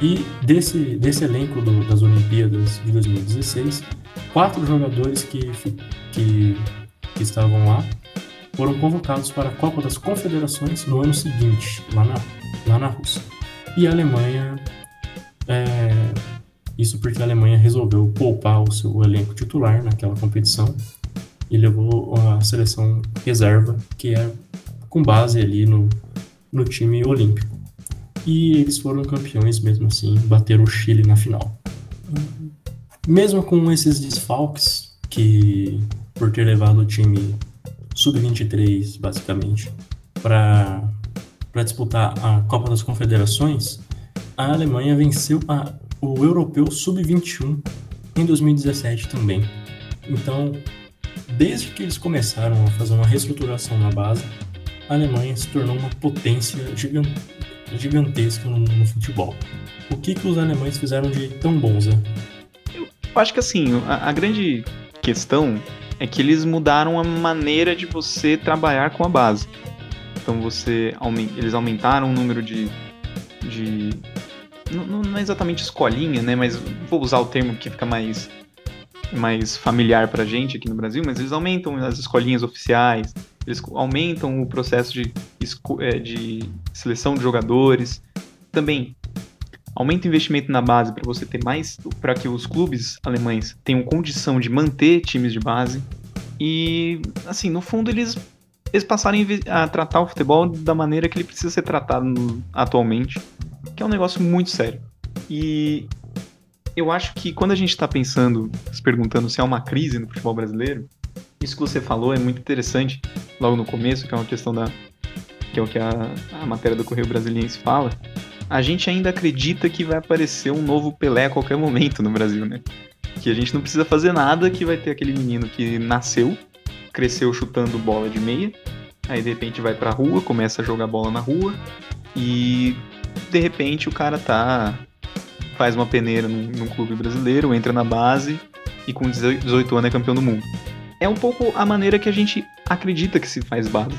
E desse, desse elenco do, das Olimpíadas de 2016, quatro jogadores que, que, que estavam lá foram convocados para a Copa das Confederações no ano seguinte, lá na, lá na Rússia. E a Alemanha, é, isso porque a Alemanha resolveu poupar o seu elenco titular naquela competição e levou a seleção reserva, que é com base ali no, no time olímpico. E eles foram campeões mesmo assim, bateram o Chile na final. Mesmo com esses desfalques, que por ter levado o time sub-23, basicamente, para disputar a Copa das Confederações, a Alemanha venceu a, o Europeu Sub-21 em 2017 também. Então, desde que eles começaram a fazer uma reestruturação na base, a Alemanha se tornou uma potência gigantesca no, no futebol. O que, que os alemães fizeram de tão bons, né? Eu acho que assim, a, a grande questão é que eles mudaram a maneira de você trabalhar com a base. Então você eles aumentaram o número de, de não, não, é exatamente escolinha, né? Mas vou usar o termo que fica mais mais familiar pra gente aqui no Brasil, mas eles aumentam as escolinhas oficiais, eles aumentam o processo de, é, de seleção de jogadores. Também aumenta o investimento na base para você ter mais, para que os clubes alemães tenham condição de manter times de base. E, assim, no fundo, eles, eles passarem a tratar o futebol da maneira que ele precisa ser tratado no, atualmente, que é um negócio muito sério. E eu acho que quando a gente está pensando, se perguntando se é uma crise no futebol brasileiro, isso que você falou é muito interessante logo no começo, que é uma questão da. que é o que a, a matéria do Correio Brasiliense fala. A gente ainda acredita que vai aparecer um novo Pelé a qualquer momento no Brasil, né? Que a gente não precisa fazer nada, que vai ter aquele menino que nasceu, cresceu chutando bola de meia, aí de repente vai pra rua, começa a jogar bola na rua, e de repente o cara tá faz uma peneira num, num clube brasileiro, entra na base e com 18 anos é campeão do mundo. É um pouco a maneira que a gente acredita que se faz base.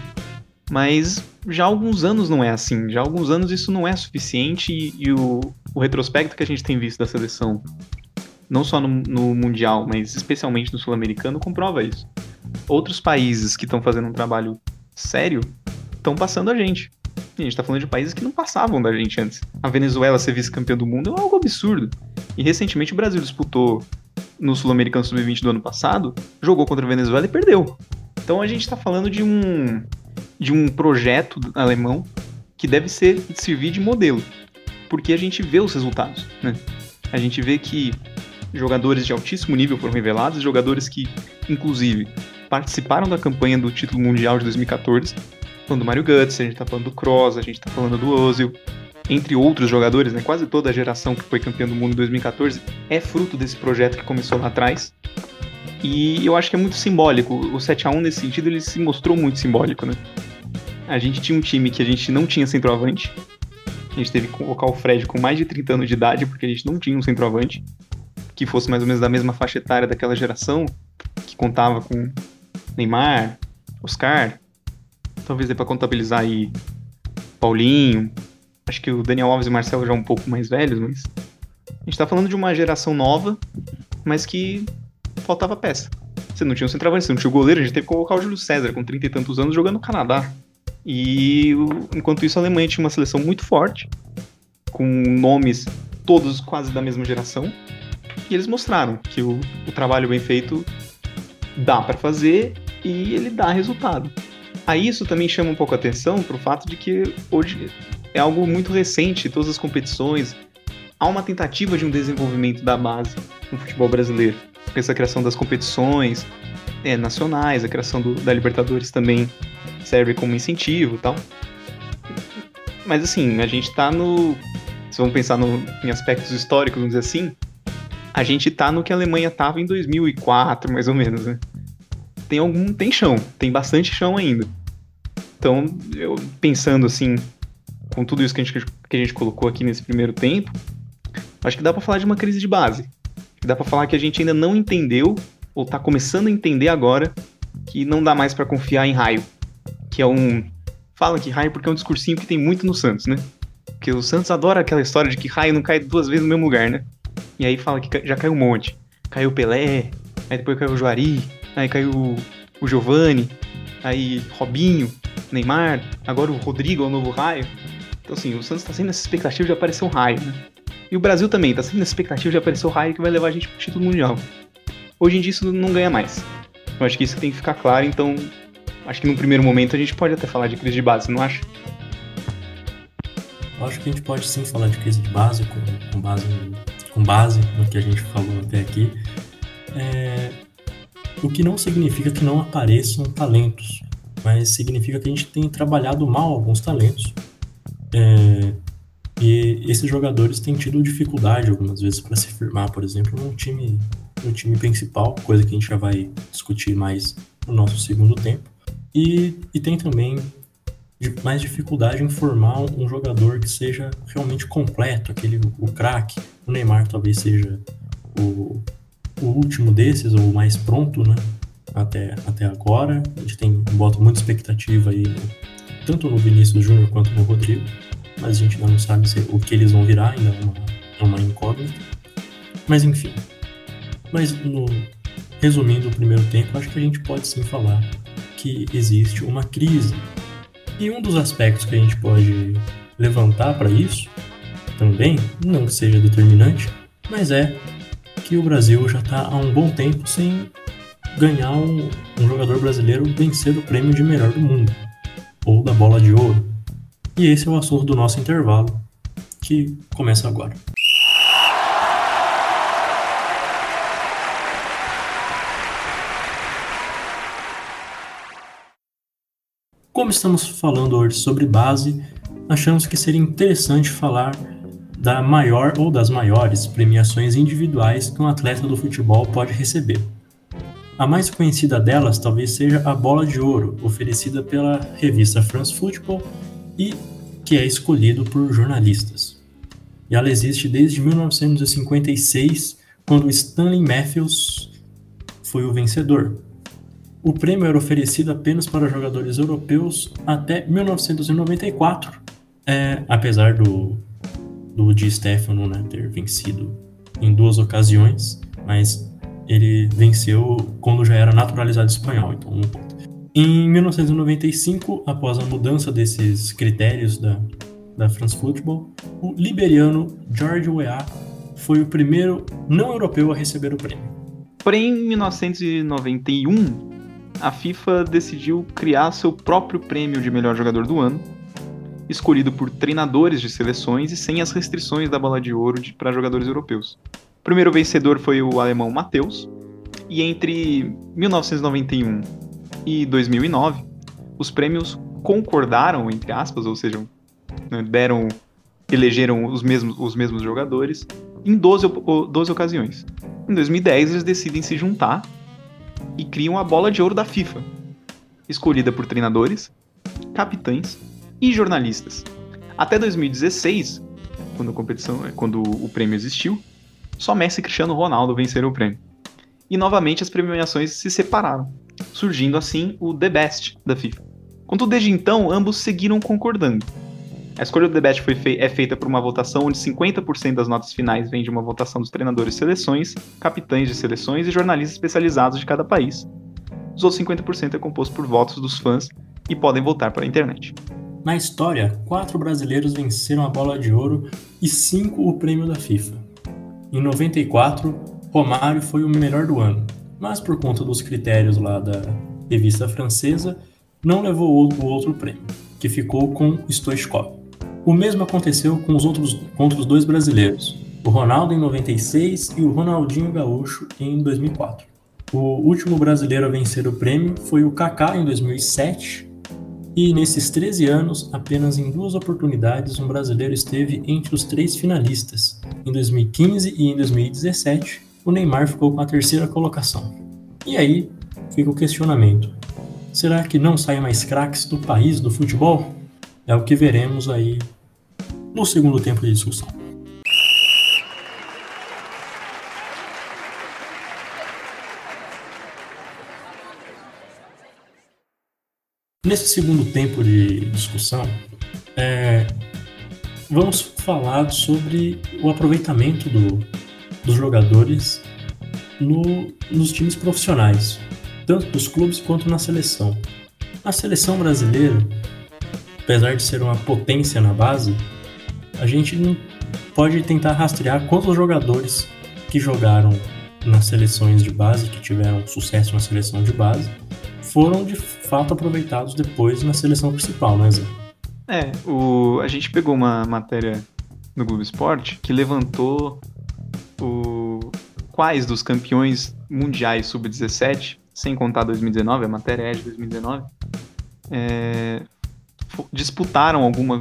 Mas já há alguns anos não é assim. Já há alguns anos isso não é suficiente e, e o, o, retrospecto que a gente tem visto da seleção, não só no, no Mundial, mas especialmente no Sul-Americano, comprova isso. Outros países que estão fazendo um trabalho sério estão passando a gente. E a gente está falando de países que não passavam da gente antes. A Venezuela ser vice-campeã do mundo é algo absurdo. E recentemente o Brasil disputou no Sul-Americano Sub-20 do ano passado, jogou contra a Venezuela e perdeu. Então a gente está falando de um de um projeto alemão que deve ser servir de modelo, porque a gente vê os resultados, né? A gente vê que jogadores de altíssimo nível foram revelados, jogadores que, inclusive, participaram da campanha do título mundial de 2014, falando do Mario Götze, a gente tá falando do Kroos, a gente tá falando do Ozil, entre outros jogadores, né? Quase toda a geração que foi campeã do mundo em 2014 é fruto desse projeto que começou lá atrás. E eu acho que é muito simbólico. O 7 a 1 nesse sentido, ele se mostrou muito simbólico, né? A gente tinha um time que a gente não tinha centroavante. A gente teve que colocar o Fred com mais de 30 anos de idade, porque a gente não tinha um centroavante que fosse mais ou menos da mesma faixa etária daquela geração, que contava com Neymar, Oscar, talvez dê para contabilizar aí Paulinho, acho que o Daniel Alves e o Marcelo já um pouco mais velhos, mas a gente tá falando de uma geração nova, mas que faltava peça. Você não tinha um centroavante, você não tinha o goleiro, a gente teve que colocar o Júlio César com 30 e tantos anos jogando no Canadá. E enquanto isso a Alemanha tinha uma seleção muito forte, com nomes todos quase da mesma geração, e eles mostraram que o, o trabalho bem feito dá para fazer e ele dá resultado. Aí isso também chama um pouco a atenção para o fato de que hoje é algo muito recente, todas as competições. Há uma tentativa de um desenvolvimento da base no futebol brasileiro. Com essa criação das competições é, nacionais, a criação do, da Libertadores também serve como incentivo e tal. Mas assim, a gente tá no. Se vamos pensar no, em aspectos históricos, vamos dizer assim, a gente tá no que a Alemanha tava em 2004, mais ou menos, né? Tem algum. Tem chão, tem bastante chão ainda. Então, eu pensando assim, com tudo isso que a gente, que a gente colocou aqui nesse primeiro tempo, acho que dá para falar de uma crise de base. Dá para falar que a gente ainda não entendeu, ou tá começando a entender agora, que não dá mais para confiar em raio. Que é um. Fala que raio porque é um discursinho que tem muito no Santos, né? Porque o Santos adora aquela história de que raio não cai duas vezes no mesmo lugar, né? E aí fala que já caiu um monte. Caiu o Pelé, aí depois caiu o Juari, aí caiu o, o Giovani, aí Robinho, Neymar, agora o Rodrigo é o novo raio. Então, assim, o Santos tá sendo nessa expectativa de aparecer um raio, né? E o Brasil também tá sendo nessa expectativa de aparecer o raio que vai levar a gente pro título mundial. Hoje em dia isso não ganha mais. Eu acho que isso tem que ficar claro, então acho que num primeiro momento a gente pode até falar de crise de base, não acha? Eu acho que a gente pode sim falar de crise de base, com, com base, com base no que a gente falou até aqui. É, o que não significa que não apareçam talentos, mas significa que a gente tem trabalhado mal alguns talentos é, e esses jogadores têm tido dificuldade algumas vezes para se firmar, por exemplo, no time, no time principal, coisa que a gente já vai discutir mais no nosso segundo tempo. E, e tem também mais dificuldade em formar um jogador que seja realmente completo, aquele o craque. O Neymar talvez seja o, o último desses, ou o mais pronto, né? Até, até agora. A gente tem bota muita expectativa aí tanto no Vinícius Júnior quanto no Rodrigo, mas a gente ainda não sabe se, o que eles vão virar, ainda é uma, é uma incógnita. Mas enfim. Mas no, resumindo o primeiro tempo, acho que a gente pode sim falar que existe uma crise. E um dos aspectos que a gente pode levantar para isso também, não que seja determinante, mas é que o Brasil já está há um bom tempo sem ganhar um, um jogador brasileiro vencer o prêmio de melhor do mundo ou da bola de ouro. E esse é o assunto do nosso intervalo, que começa agora. Como estamos falando hoje sobre base, achamos que seria interessante falar da maior ou das maiores premiações individuais que um atleta do futebol pode receber. A mais conhecida delas talvez seja a Bola de Ouro, oferecida pela revista France Football e que é escolhido por jornalistas. E ela existe desde 1956, quando Stanley Matthews foi o vencedor. o prêmio era oferecido apenas para jogadores europeus até 1994, é, apesar do, do Di Stefano né, ter vencido em duas ocasiões, mas ele venceu quando já era naturalizado espanhol, então não conta. Em 1995, após a mudança desses critérios da, da France Football, o liberiano George Weah foi o primeiro não europeu a receber o prêmio. Porém, em 1991, a FIFA decidiu criar seu próprio prêmio de melhor jogador do ano, escolhido por treinadores de seleções e sem as restrições da bola de ouro para jogadores europeus. Primeiro vencedor foi o alemão Matheus, e entre 1991 e 2009, os prêmios concordaram, entre aspas, ou seja, né, deram, elegeram os mesmos, os mesmos jogadores em 12, 12 ocasiões. Em 2010, eles decidem se juntar e criam a bola de ouro da FIFA, escolhida por treinadores, capitães e jornalistas. Até 2016, quando a competição, quando o prêmio existiu, só Messi e Cristiano Ronaldo venceram o prêmio. E novamente as premiações se separaram, surgindo assim o The Best da FIFA. Contudo, desde então, ambos seguiram concordando. A escolha do The Best foi é feita por uma votação onde 50% das notas finais vem de uma votação dos treinadores de seleções, capitães de seleções e jornalistas especializados de cada país. Os outros 50% é composto por votos dos fãs e podem votar para a internet. Na história, quatro brasileiros venceram a bola de ouro e cinco o prêmio da FIFA. Em 94, Romário foi o melhor do ano, mas por conta dos critérios lá da revista francesa, não levou o outro prêmio, que ficou com Stoichkov. O mesmo aconteceu com os outros com os dois brasileiros, o Ronaldo em 96 e o Ronaldinho Gaúcho em 2004. O último brasileiro a vencer o prêmio foi o Kaká em 2007, e nesses 13 anos, apenas em duas oportunidades um brasileiro esteve entre os três finalistas. Em 2015 e em 2017, o Neymar ficou com a terceira colocação. E aí fica o questionamento: será que não saem mais craques do país do futebol? É o que veremos aí no segundo tempo de discussão. Nesse segundo tempo de discussão, é, vamos falar sobre o aproveitamento do, dos jogadores no, nos times profissionais, tanto dos clubes quanto na seleção. A seleção brasileira, apesar de ser uma potência na base, a gente não pode tentar rastrear quantos jogadores que jogaram nas seleções de base, que tiveram sucesso na seleção de base, foram de fato aproveitados depois na seleção principal, né, Zé? É, o, a gente pegou uma matéria no Globo Esporte que levantou o, quais dos campeões mundiais sub-17, sem contar 2019, a matéria é de 2019, é, disputaram alguma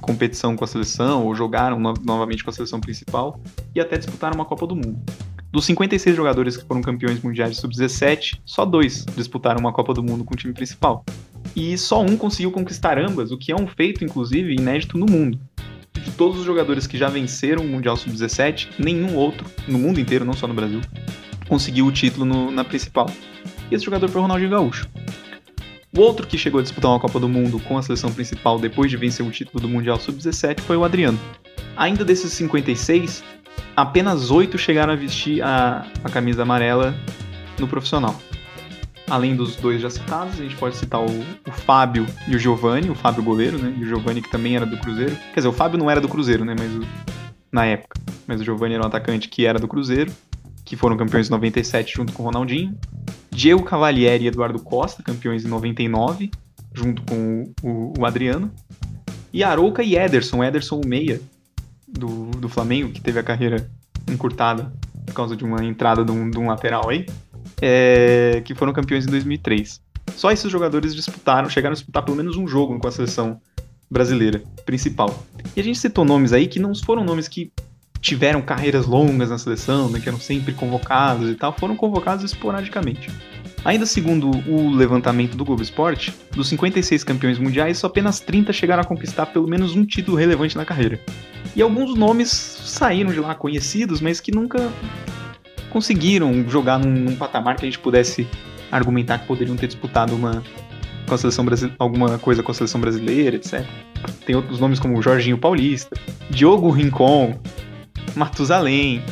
competição com a seleção ou jogaram no novamente com a seleção principal e até disputaram uma Copa do Mundo. Dos 56 jogadores que foram campeões mundiais sub-17, só dois disputaram uma Copa do Mundo com o time principal. E só um conseguiu conquistar ambas, o que é um feito, inclusive, inédito no mundo. De todos os jogadores que já venceram o Mundial Sub-17, nenhum outro, no mundo inteiro, não só no Brasil, conseguiu o título no, na principal. E esse jogador foi o Ronaldinho Gaúcho. O outro que chegou a disputar uma Copa do Mundo com a seleção principal depois de vencer o título do Mundial Sub-17 foi o Adriano. Ainda desses 56, apenas 8 chegaram a vestir a, a camisa amarela no profissional. Além dos dois já citados, a gente pode citar o, o Fábio e o Giovanni, o Fábio goleiro, né? E o Giovanni que também era do Cruzeiro. Quer dizer, o Fábio não era do Cruzeiro, né? Mas o, na época. Mas o Giovanni era um atacante que era do Cruzeiro, que foram campeões em 97 junto com o Ronaldinho. Diego Cavalieri e Eduardo Costa, campeões em 99, junto com o, o Adriano. E Arouca e Ederson, Ederson o meia do, do Flamengo, que teve a carreira encurtada por causa de uma entrada de um, de um lateral aí, é, que foram campeões em 2003. Só esses jogadores disputaram, chegaram a disputar pelo menos um jogo com a seleção brasileira principal. E a gente citou nomes aí que não foram nomes que tiveram carreiras longas na seleção, né, que eram sempre convocados e tal, foram convocados esporadicamente. Ainda segundo o levantamento do Globo Esporte, dos 56 campeões mundiais, só apenas 30 chegaram a conquistar pelo menos um título relevante na carreira. E alguns nomes saíram de lá conhecidos, mas que nunca conseguiram jogar num, num patamar que a gente pudesse argumentar que poderiam ter disputado uma com a seleção alguma coisa com a seleção brasileira, etc. Tem outros nomes como Jorginho Paulista, Diogo Rincon, Matusalém,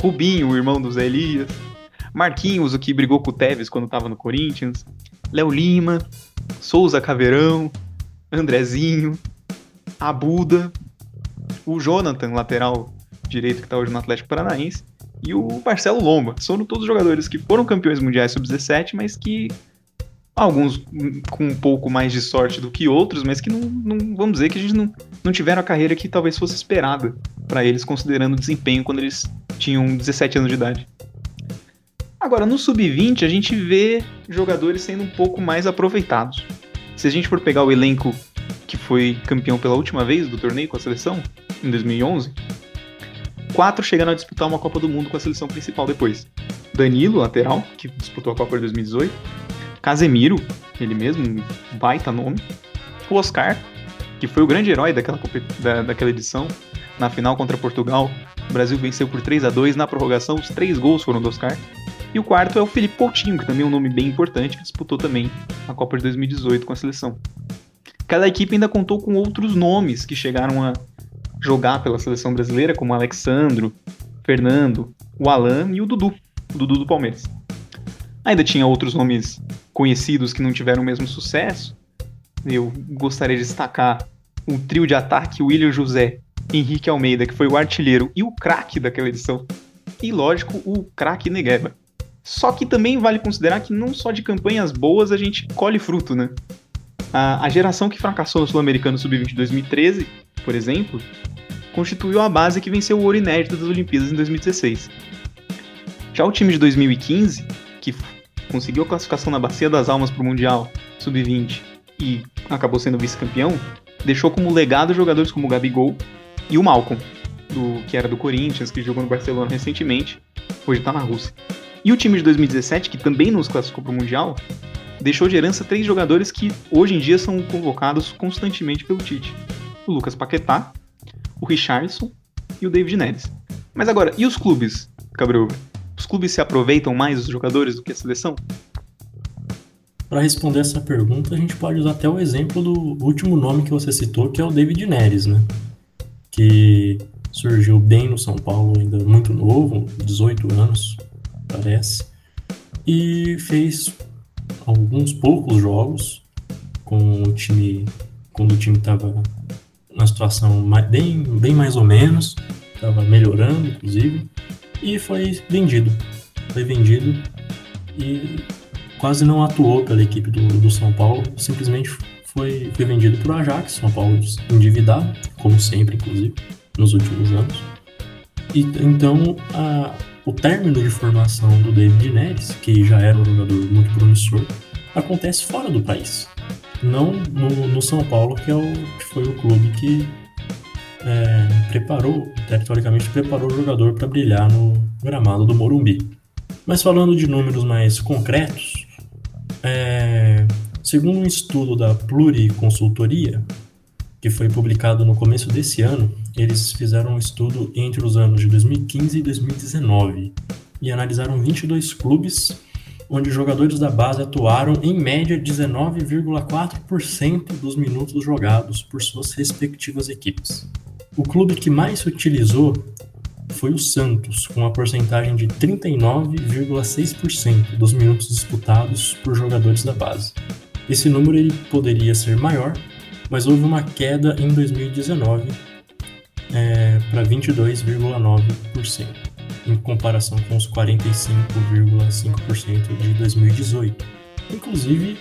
Rubinho, o irmão do Zé Elias, Marquinhos, o que brigou com o Tevez quando estava no Corinthians, Léo Lima, Souza Caveirão, Andrezinho, Abuda, o Jonathan, lateral direito que está hoje no Atlético Paranaense, e o Marcelo Lomba. São todos jogadores que foram campeões mundiais sub-17, mas que alguns com um pouco mais de sorte do que outros, mas que não, não vamos dizer que a gente não, não tiveram a carreira que talvez fosse esperada para eles, considerando o desempenho quando eles tinham 17 anos de idade. Agora, no sub-20, a gente vê jogadores sendo um pouco mais aproveitados. Se a gente for pegar o elenco que foi campeão pela última vez do torneio com a seleção, em 2011, quatro chegaram a disputar uma Copa do Mundo com a seleção principal depois. Danilo, lateral, que disputou a Copa de 2018. Casemiro, ele mesmo, um baita nome. O Oscar, que foi o grande herói daquela, da, daquela edição. Na final contra Portugal, o Brasil venceu por 3 a 2 na prorrogação, os três gols foram do Oscar. E o quarto é o Felipe Coutinho, que também é um nome bem importante, que disputou também a Copa de 2018 com a seleção. Cada equipe ainda contou com outros nomes que chegaram a jogar pela seleção brasileira, como Alexandro, Fernando, o Alan e o Dudu, o Dudu do Palmeiras. Ainda tinha outros nomes conhecidos que não tiveram o mesmo sucesso. Eu gostaria de destacar o trio de ataque William José, Henrique Almeida, que foi o artilheiro e o craque daquela edição. E, lógico, o craque Negueba. Só que também vale considerar que não só de campanhas boas a gente colhe fruto, né? A, a geração que fracassou no Sul-Americano Sub-20 2013, por exemplo, constituiu a base que venceu o ouro inédito das Olimpíadas em 2016. Já o time de 2015, que conseguiu a classificação na Bacia das Almas para o Mundial Sub-20 e acabou sendo vice-campeão, deixou como legado jogadores como o Gabigol e o Malcolm, do, que era do Corinthians, que jogou no Barcelona recentemente, hoje está na Rússia. E o time de 2017, que também nos classificou para o Mundial, deixou de herança três jogadores que hoje em dia são convocados constantemente pelo Tite: o Lucas Paquetá, o Richardson e o David Neres. Mas agora, e os clubes, Gabriel? Os clubes se aproveitam mais dos jogadores do que a seleção? Para responder essa pergunta, a gente pode usar até o exemplo do último nome que você citou, que é o David Neres, né? Que surgiu bem no São Paulo, ainda muito novo, 18 anos, parece, e fez alguns poucos jogos com o time quando o time estava na situação bem, bem mais ou menos, estava melhorando, inclusive, e foi vendido. Foi vendido e quase não atuou pela equipe do, do São Paulo, simplesmente foi, foi vendido para o Ajax, São Paulo endividado, como sempre, inclusive, nos últimos anos. E então a, o término de formação do David Neres, que já era um jogador muito promissor, acontece fora do país não no, no São Paulo, que, é o, que foi o clube que é, preparou, teoricamente preparou o jogador para brilhar no gramado do Morumbi. Mas falando de números mais concretos, é, segundo um estudo da Pluriconsultoria, que foi publicado no começo desse ano, eles fizeram um estudo entre os anos de 2015 e 2019 e analisaram 22 clubes onde jogadores da base atuaram em média 19,4% dos minutos jogados por suas respectivas equipes. O clube que mais se utilizou foi o Santos, com uma porcentagem de 39,6% dos minutos disputados por jogadores da base. Esse número ele poderia ser maior, mas houve uma queda em 2019 é, para 22,9% em comparação com os 45,5% de 2018. Inclusive,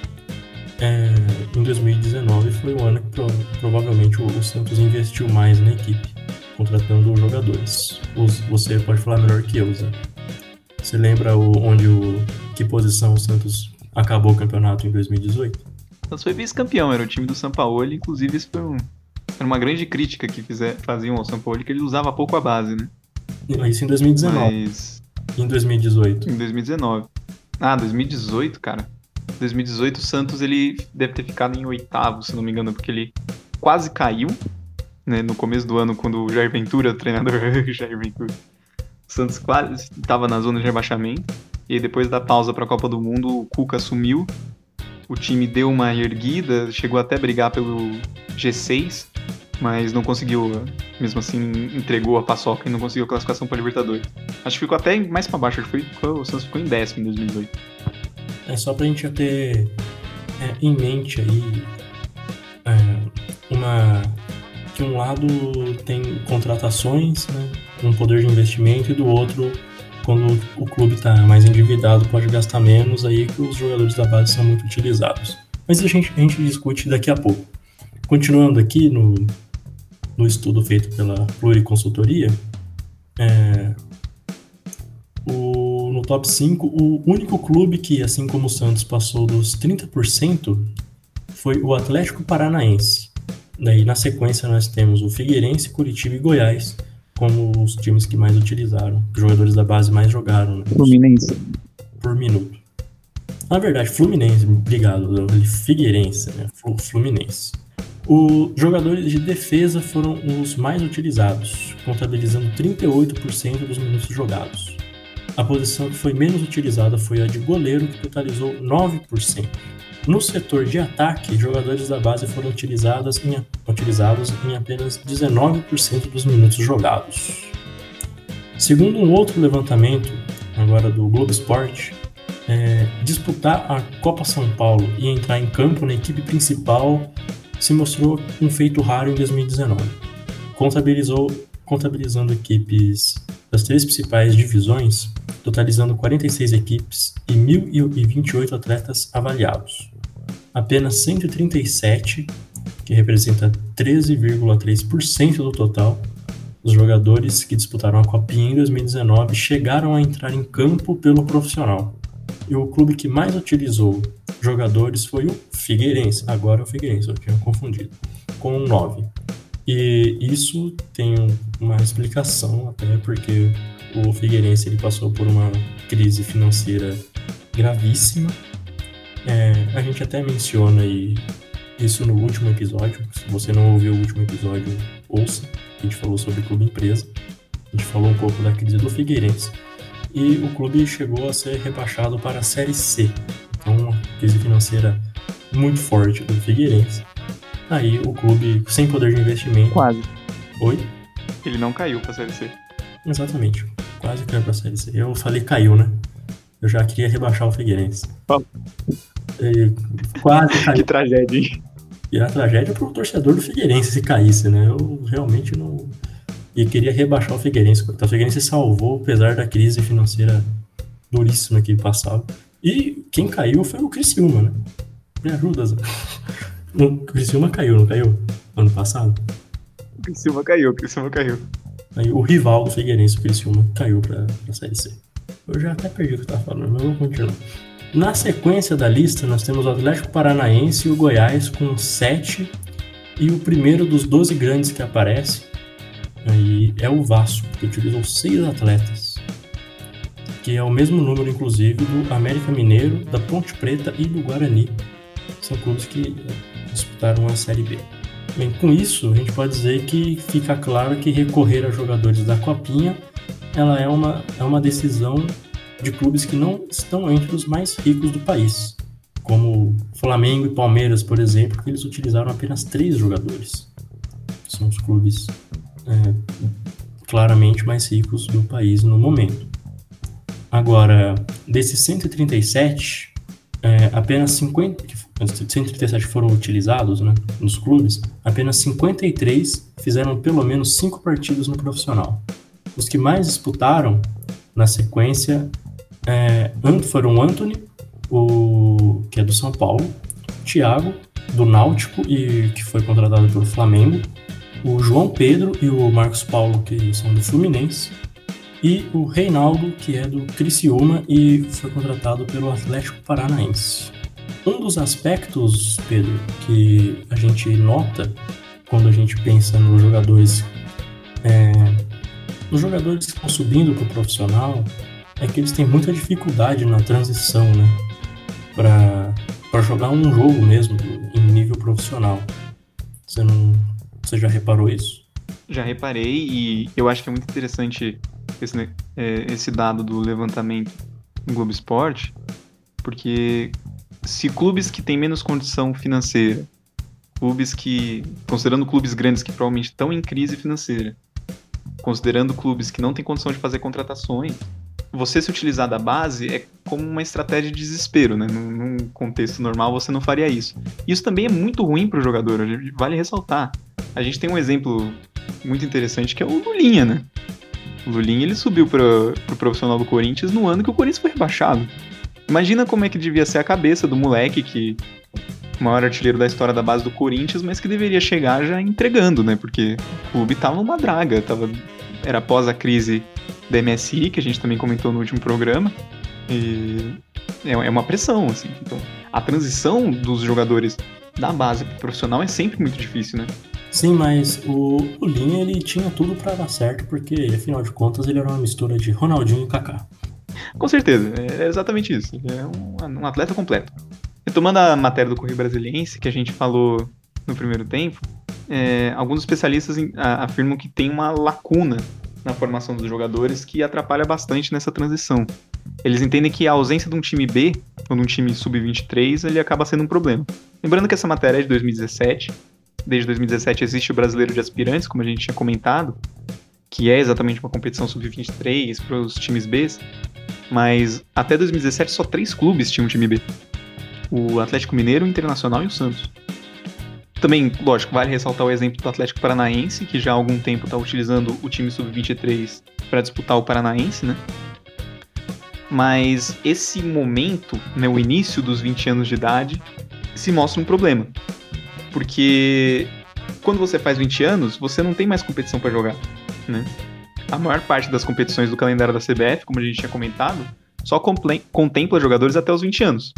é, em 2019 foi o ano que pro, provavelmente o, Santos investiu mais na equipe, contratando jogadores. Você pode falar melhor que eu, Zé. Você lembra o, onde o que posição o Santos acabou o campeonato em 2018? Santos foi vice-campeão, era o time do São Paulo, inclusive isso foi um, era uma grande crítica que fizer, faziam ao São Paulo, que ele usava pouco a base, né? Isso em 2019. Mas... Em 2018. Em 2019. Ah, 2018, cara. 2018 o Santos ele deve ter ficado em oitavo, se não me engano, porque ele quase caiu, né, no começo do ano quando o Jair Ventura, o treinador <laughs> Jair Ventura, o Santos quase estava na zona de rebaixamento. E depois da pausa para a Copa do Mundo, o Cuca assumiu. O time deu uma erguida, chegou até a brigar pelo G6, mas não conseguiu, mesmo assim, entregou a paçoca e não conseguiu a classificação para Libertadores. Acho que ficou até mais para baixo, acho que foi, o Santos ficou em décimo em 2018. É só para a gente ter é, em mente aí é, uma que um lado tem contratações, né, um poder de investimento e do outro quando o clube está mais endividado pode gastar menos aí que os jogadores da base são muito utilizados. Mas a gente, a gente discute daqui a pouco. Continuando aqui no, no estudo feito pela Pluriconsultoria, é, o, no top 5, o único clube que, assim como o Santos, passou dos 30% foi o Atlético Paranaense. Daí, na sequência, nós temos o Figueirense, Curitiba e Goiás como os times que mais utilizaram, os jogadores da base mais jogaram. Né? Fluminense. Por minuto. Na verdade, Fluminense, obrigado. Figueirense, né? Fluminense. Os jogadores de defesa foram os mais utilizados, contabilizando 38% dos minutos jogados. A posição que foi menos utilizada foi a de goleiro, que totalizou 9%. No setor de ataque, jogadores da base foram utilizados em, utilizados em apenas 19% dos minutos jogados. Segundo um outro levantamento, agora do Globo Esporte, é, disputar a Copa São Paulo e entrar em campo na equipe principal se mostrou um feito raro em 2019. Contabilizou, contabilizando equipes das três principais divisões, totalizando 46 equipes e 1.028 atletas avaliados. Apenas 137, que representa 13,3% do total, os jogadores que disputaram a Copinha em 2019 chegaram a entrar em campo pelo profissional. E o clube que mais utilizou jogadores foi o Figueirense. Agora é o Figueirense, eu tinha confundido. Com 9. E isso tem uma explicação, até porque o Figueirense ele passou por uma crise financeira gravíssima. É, a gente até menciona aí isso no último episódio. Se você não ouviu o último episódio, ouça. A gente falou sobre clube empresa. A gente falou um pouco da crise do Figueirense e o clube chegou a ser rebaixado para a Série C. Então, uma crise financeira muito forte do Figueirense. Aí o clube sem poder de investimento. Quase. Oi? Ele não caiu para a Série C. Exatamente. Quase caiu para a Série C. Eu falei caiu, né? Eu já queria rebaixar o Figueirense. Oh. Quase <laughs> caiu. que tragédia, hein? E a tragédia para o torcedor do Figueirense se caísse, né? Eu realmente não e queria rebaixar o Figueirense. O Figueirense salvou, apesar da crise financeira duríssima que passava. E quem caiu foi o Criciúma, né? Me ajuda, Zé. <laughs> O Criciúma caiu, não caiu? Ano passado? O Criciúma caiu, o Criciúma caiu. Aí o rival do Figueirense, o Criciúma, caiu pra, pra Série C. Eu já até perdi o que eu tava falando, mas vamos continuar. Na sequência da lista, nós temos o Atlético Paranaense e o Goiás com 7 e o primeiro dos 12 grandes que aparece Aí é o Vasco, que utilizou seis atletas, que é o mesmo número, inclusive, do América Mineiro, da Ponte Preta e do Guarani. São clubes que disputaram a Série B. Bem, com isso, a gente pode dizer que fica claro que recorrer a jogadores da Copinha ela é uma, é uma decisão de clubes que não estão entre os mais ricos do país, como Flamengo e Palmeiras, por exemplo, que eles utilizaram apenas três jogadores. São os clubes é, claramente mais ricos do país no momento. Agora, desses 137, é, apenas 50, 137 foram utilizados né, nos clubes, apenas 53 fizeram pelo menos 5 partidas no profissional. Os que mais disputaram na sequência é, foram Anthony, o, que é do São Paulo, Thiago, do Náutico e que foi contratado pelo Flamengo, o João Pedro e o Marcos Paulo, que são do Fluminense, e o Reinaldo, que é do Criciúma e foi contratado pelo Atlético Paranaense. Um dos aspectos, Pedro, que a gente nota quando a gente pensa nos jogadores, é, os jogadores que estão subindo para o profissional, é que eles têm muita dificuldade na transição, né? Para jogar um jogo mesmo em nível profissional. Você não, você já reparou isso? Já reparei e eu acho que é muito interessante esse, é, esse dado do levantamento no Globo Esporte, porque se clubes que têm menos condição financeira, clubes que, considerando clubes grandes que provavelmente estão em crise financeira, considerando clubes que não têm condição de fazer contratações, você se utilizar da base é como uma estratégia de desespero, né? Num, num contexto normal você não faria isso. Isso também é muito ruim para o jogador, vale ressaltar. A gente tem um exemplo muito interessante que é o Lulinha, né? O Lulinha ele subiu para o pro profissional do Corinthians no ano que o Corinthians foi rebaixado. Imagina como é que devia ser a cabeça do moleque que maior artilheiro da história da base do Corinthians, mas que deveria chegar já entregando, né? Porque o clube tava numa draga, tava era após a crise da MSI, que a gente também comentou no último programa. E é, é uma pressão, assim. Então, a transição dos jogadores da base pro profissional é sempre muito difícil, né? Sim, mas o, o Linha ele tinha tudo para dar certo, porque afinal de contas ele era uma mistura de Ronaldinho e Kaká. Com certeza, é exatamente isso. Ele é um, um atleta completo. Retomando a matéria do Correio Brasiliense, que a gente falou no primeiro tempo, é, alguns especialistas afirmam que tem uma lacuna na formação dos jogadores que atrapalha bastante nessa transição. Eles entendem que a ausência de um time B, ou de um time sub-23, ele acaba sendo um problema. Lembrando que essa matéria é de 2017, desde 2017 existe o Brasileiro de Aspirantes, como a gente tinha comentado, que é exatamente uma competição sub-23 para os times B, mas até 2017 só três clubes tinham um time B. O Atlético Mineiro, o Internacional e o Santos. Também, lógico, vale ressaltar o exemplo do Atlético Paranaense, que já há algum tempo está utilizando o time sub-23 para disputar o Paranaense, né? Mas esse momento, né, o início dos 20 anos de idade, se mostra um problema. Porque quando você faz 20 anos, você não tem mais competição para jogar, né? A maior parte das competições do calendário da CBF, como a gente tinha comentado, só contempla jogadores até os 20 anos.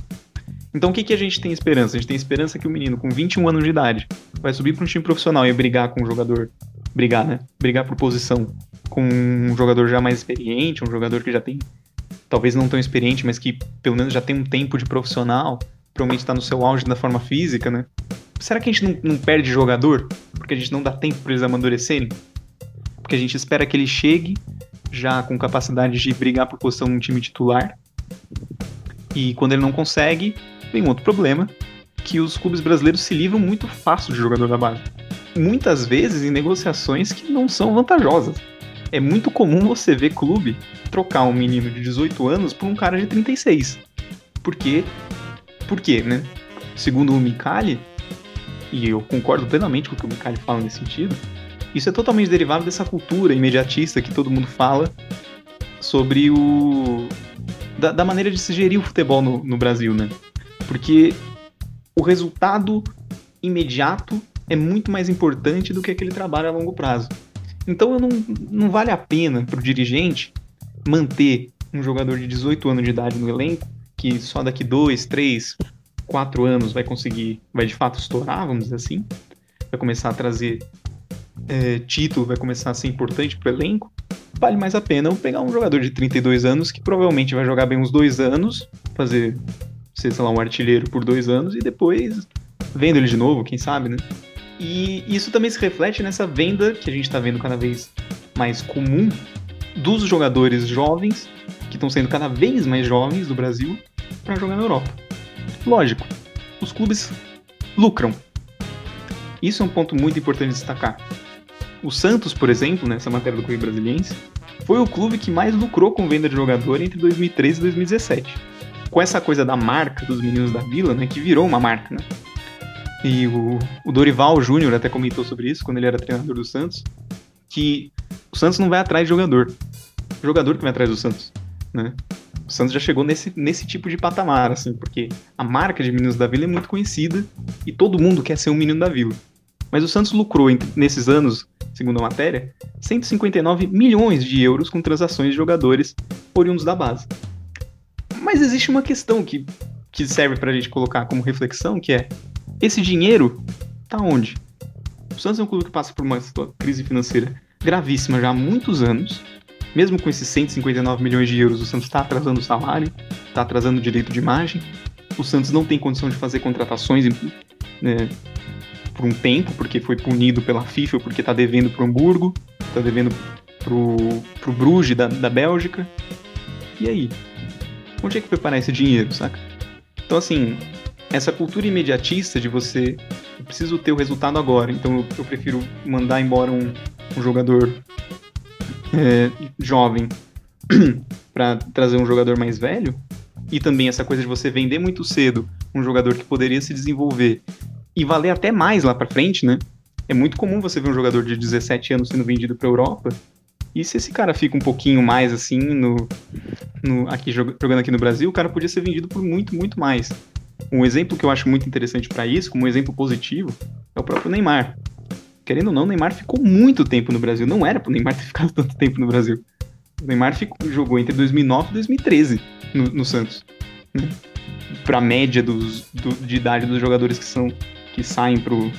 Então o que, que a gente tem esperança? A gente tem esperança que o menino com 21 anos de idade vai subir para um time profissional e brigar com um jogador. Brigar, né? Brigar por posição com um jogador já mais experiente, um jogador que já tem. Talvez não tão experiente, mas que pelo menos já tem um tempo de profissional, provavelmente está no seu auge da forma física, né? Será que a gente não, não perde jogador porque a gente não dá tempo para eles amadurecerem? Porque a gente espera que ele chegue já com capacidade de brigar por posição num time titular. E quando ele não consegue, vem um outro problema, que os clubes brasileiros se livram muito fácil de jogador da base. Muitas vezes em negociações que não são vantajosas. É muito comum você ver clube trocar um menino de 18 anos por um cara de 36. Por quê? Por quê, né? Segundo o Micali, e eu concordo plenamente com o que o Micali fala nesse sentido, isso é totalmente derivado dessa cultura imediatista que todo mundo fala sobre o. da, da maneira de se gerir o futebol no, no Brasil, né? Porque o resultado imediato é muito mais importante do que aquele trabalho a longo prazo. Então não, não vale a pena para o dirigente manter um jogador de 18 anos de idade no elenco, que só daqui 2, 3, 4 anos vai conseguir, vai de fato estourar, vamos dizer assim, vai começar a trazer é, título, vai começar a ser importante para o elenco. Vale mais a pena eu pegar um jogador de 32 anos que provavelmente vai jogar bem uns dois anos, fazer ser, sei lá, um artilheiro por dois anos e depois vendo ele de novo, quem sabe, né? E isso também se reflete nessa venda que a gente está vendo cada vez mais comum dos jogadores jovens, que estão sendo cada vez mais jovens do Brasil, para jogar na Europa. Lógico, os clubes lucram. Isso é um ponto muito importante de destacar. O Santos, por exemplo, nessa matéria do Correio Brasiliense, foi o clube que mais lucrou com venda de jogador entre 2013 e 2017 com essa coisa da marca dos meninos da vila, né, que virou uma marca, né? E o, o Dorival Júnior até comentou sobre isso quando ele era treinador do Santos, que o Santos não vai atrás de jogador. O jogador que vai atrás do Santos, né? O Santos já chegou nesse, nesse tipo de patamar, assim, porque a marca de Meninos da Vila é muito conhecida e todo mundo quer ser um menino da Vila. Mas o Santos lucrou nesses anos, segundo a matéria, 159 milhões de euros com transações de jogadores oriundos da base. Mas existe uma questão que, que serve pra gente colocar como reflexão, que é esse dinheiro tá onde? O Santos é um clube que passa por uma crise financeira gravíssima já há muitos anos. Mesmo com esses 159 milhões de euros, o Santos está atrasando o salário, está atrasando o direito de imagem. O Santos não tem condição de fazer contratações né, por um tempo, porque foi punido pela FIFA, porque está devendo para o Hamburgo, está devendo para o Bruges da, da Bélgica. E aí? Onde é que foi parar esse dinheiro, saca? Então, assim, essa cultura imediatista de você, eu preciso ter o resultado agora, então eu, eu prefiro mandar embora um, um jogador é, jovem <clears throat> para trazer um jogador mais velho, e também essa coisa de você vender muito cedo um jogador que poderia se desenvolver e valer até mais lá para frente, né? É muito comum você ver um jogador de 17 anos sendo vendido para Europa. E se esse cara fica um pouquinho mais assim no, no aqui jogando aqui no Brasil, o cara podia ser vendido por muito, muito mais. Um exemplo que eu acho muito interessante para isso, como um exemplo positivo, é o próprio Neymar. Querendo ou não, o Neymar ficou muito tempo no Brasil. Não era pro Neymar ter <laughs> ficado tanto tempo no Brasil. O Neymar ficou, jogou entre 2009 e 2013 no, no Santos. Né? Pra média dos, do, de idade dos jogadores que são que saem pro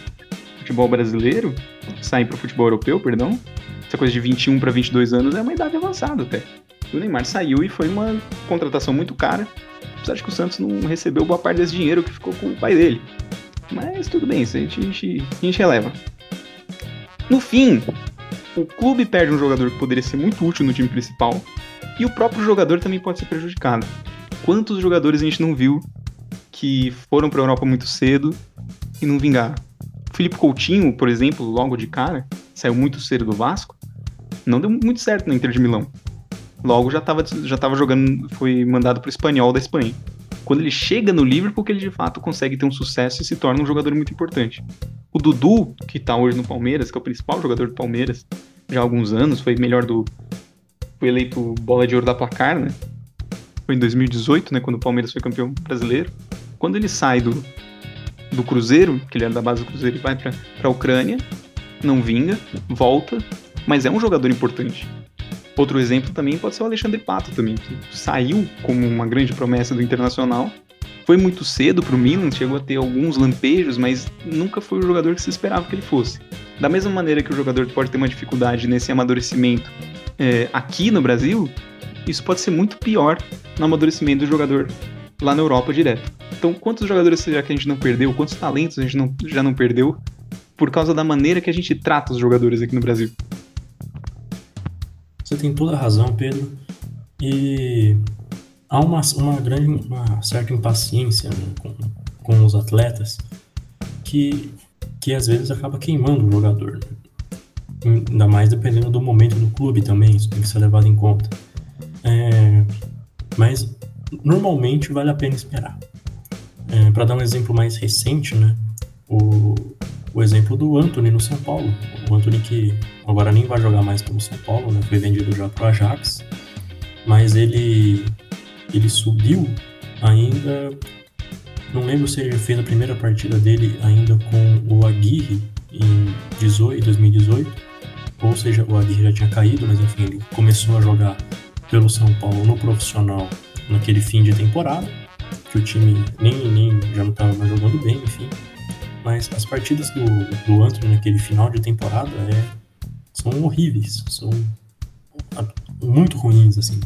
futebol brasileiro, saem pro futebol europeu, perdão, essa coisa de 21 para 22 anos é uma idade avançada até. O Neymar saiu e foi uma contratação muito cara, apesar de que o Santos não recebeu boa parte desse dinheiro que ficou com o pai dele. Mas tudo bem, isso a gente, a gente, a gente releva. No fim, o clube perde um jogador que poderia ser muito útil no time principal e o próprio jogador também pode ser prejudicado. Quantos jogadores a gente não viu que foram para a Europa muito cedo e não vingaram? Felipe Coutinho, por exemplo, logo de cara, saiu muito cedo do Vasco, não deu muito certo no Inter de Milão. Logo já estava já tava jogando, foi mandado para o Espanhol da Espanha. Quando ele chega no Liverpool, que ele de fato consegue ter um sucesso e se torna um jogador muito importante. O Dudu, que está hoje no Palmeiras, que é o principal jogador do Palmeiras já há alguns anos, foi melhor do. Foi eleito bola de ouro da placar, né? Foi em 2018, né? Quando o Palmeiras foi campeão brasileiro. Quando ele sai do, do Cruzeiro, que ele era da base do Cruzeiro e vai para a Ucrânia, não vinga, volta, mas é um jogador importante. Outro exemplo também pode ser o Alexandre Pato também, que saiu como uma grande promessa do Internacional, foi muito cedo para o Milan, chegou a ter alguns lampejos, mas nunca foi o jogador que se esperava que ele fosse. Da mesma maneira que o jogador pode ter uma dificuldade nesse amadurecimento é, aqui no Brasil, isso pode ser muito pior no amadurecimento do jogador lá na Europa direto. Então, quantos jogadores será que a gente não perdeu? Quantos talentos a gente não, já não perdeu por causa da maneira que a gente trata os jogadores aqui no Brasil? Você tem toda a razão, Pedro. E há uma, uma grande, uma certa impaciência né, com, com os atletas que, que às vezes acaba queimando o jogador. Né? Ainda mais dependendo do momento do clube também, isso tem que ser levado em conta. É, mas normalmente vale a pena esperar. É, Para dar um exemplo mais recente, né, o, o exemplo do Anthony no São Paulo. O Anthony que agora nem vai jogar mais pelo São Paulo, né, foi vendido já para o Ajax, mas ele, ele subiu ainda. Não lembro se ele fez a primeira partida dele ainda com o Aguirre em 18, 2018, ou seja, o Aguirre já tinha caído, mas enfim, ele começou a jogar pelo São Paulo no profissional naquele fim de temporada, que o time nem, nem já não estava jogando bem, enfim. Mas as partidas do, do Antony naquele final de temporada é, são horríveis, são muito ruins, assim.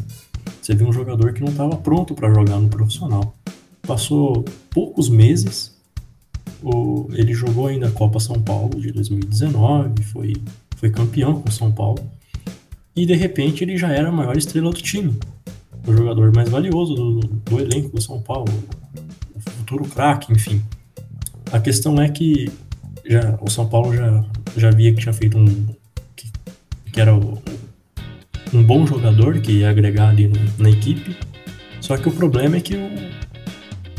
Você vê um jogador que não estava pronto para jogar no profissional. Passou poucos meses, o, ele jogou ainda a Copa São Paulo de 2019, foi, foi campeão com São Paulo, e de repente ele já era a maior estrela do time o jogador mais valioso do, do elenco do São Paulo, o futuro craque, enfim. A questão é que já, o São Paulo já, já via que tinha feito um. que, que era o, um bom jogador que ia agregar ali no, na equipe. Só que o problema é que o,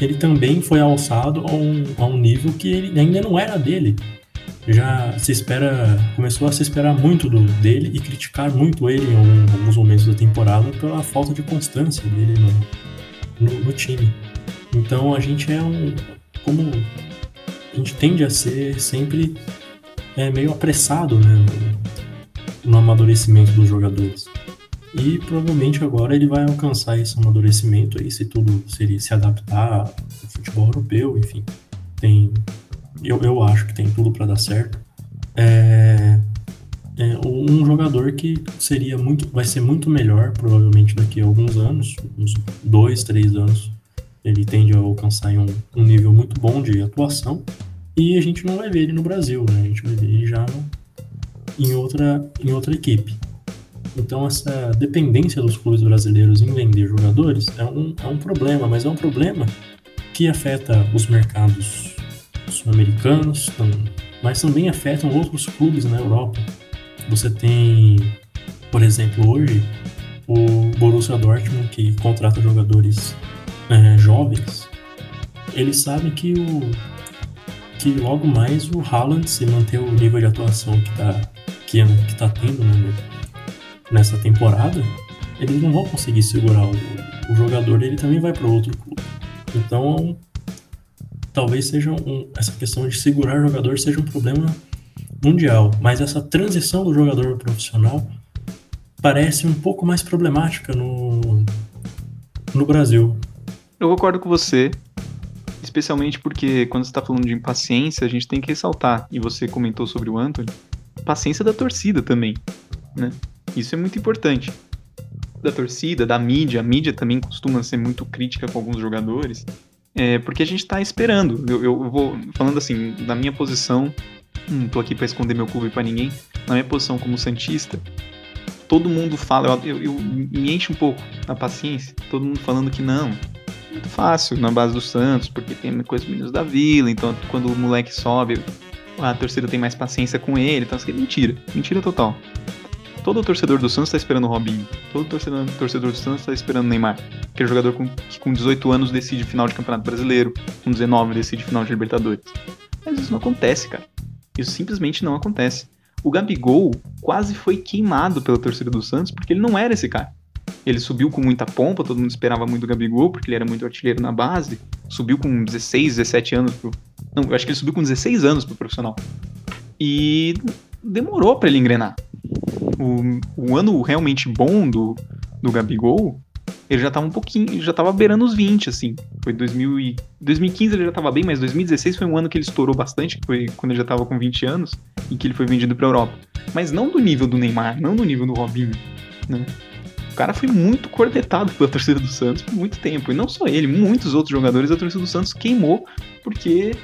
ele também foi alçado a um, a um nível que ele ainda não era dele já se espera, começou a se esperar muito do, dele e criticar muito ele em alguns momentos da temporada pela falta de constância dele no, no, no time. Então a gente é um, como a gente tende a ser sempre é, meio apressado né, no, amadurecimento dos jogadores. E provavelmente agora ele vai alcançar esse amadurecimento aí, se tudo seria se adaptar ao futebol europeu, enfim. Tem eu, eu acho que tem tudo para dar certo. É, é, um jogador que seria muito, vai ser muito melhor, provavelmente daqui a alguns anos, uns dois, três anos, ele tende a alcançar um, um nível muito bom de atuação. E a gente não vai ver ele no Brasil, né? A gente vai ver ele já em, outra, em outra equipe. Então, essa dependência dos clubes brasileiros em vender jogadores é um, é um problema, mas é um problema que afeta os mercados sul-americanos, mas também afetam outros clubes na Europa. Você tem, por exemplo, hoje, o Borussia Dortmund, que contrata jogadores é, jovens, eles sabem que o que logo mais o Haaland, se manter o nível de atuação que está que, que tá tendo né, nessa temporada, eles não vão conseguir segurar o, o jogador, ele também vai para outro clube. Então, talvez seja um, essa questão de segurar o jogador seja um problema mundial, mas essa transição do jogador profissional parece um pouco mais problemática no, no Brasil. Eu concordo com você, especialmente porque quando você está falando de impaciência, a gente tem que ressaltar, e você comentou sobre o Anthony, paciência da torcida também, né? Isso é muito importante. Da torcida, da mídia, a mídia também costuma ser muito crítica com alguns jogadores, é, porque a gente está esperando. Eu, eu, vou falando assim, da minha posição, não tô aqui para esconder meu clube para ninguém, na minha posição como santista, todo mundo fala, eu, eu, eu, me enche um pouco a paciência, todo mundo falando que não, fácil na base do Santos, porque tem coisa dos meninos da vila, então quando o moleque sobe, a torcida tem mais paciência com ele, então é mentira, mentira total. Todo torcedor do Santos está esperando o Robinho. Todo torcedor, torcedor do Santos está esperando o Neymar. Aquele jogador com, que com 18 anos decide final de Campeonato Brasileiro, com 19 decide final de Libertadores. Mas isso não acontece, cara. Isso simplesmente não acontece. O Gabigol quase foi queimado pela torcida do Santos porque ele não era esse cara. Ele subiu com muita pompa, todo mundo esperava muito o Gabigol, porque ele era muito artilheiro na base. Subiu com 16, 17 anos pro. Não, eu acho que ele subiu com 16 anos pro profissional. E demorou para ele engrenar o, o ano realmente bom do, do Gabigol, ele já tava um pouquinho, já tava beirando os 20, assim. Foi 2000 e, 2015 ele já tava bem, mas 2016 foi um ano que ele estourou bastante, que foi quando ele já tava com 20 anos e que ele foi vendido pra Europa. Mas não do nível do Neymar, não do nível do Robinho, né? O cara foi muito cornetado pela torcida do Santos por muito tempo. E não só ele, muitos outros jogadores da torcida do Santos queimou porque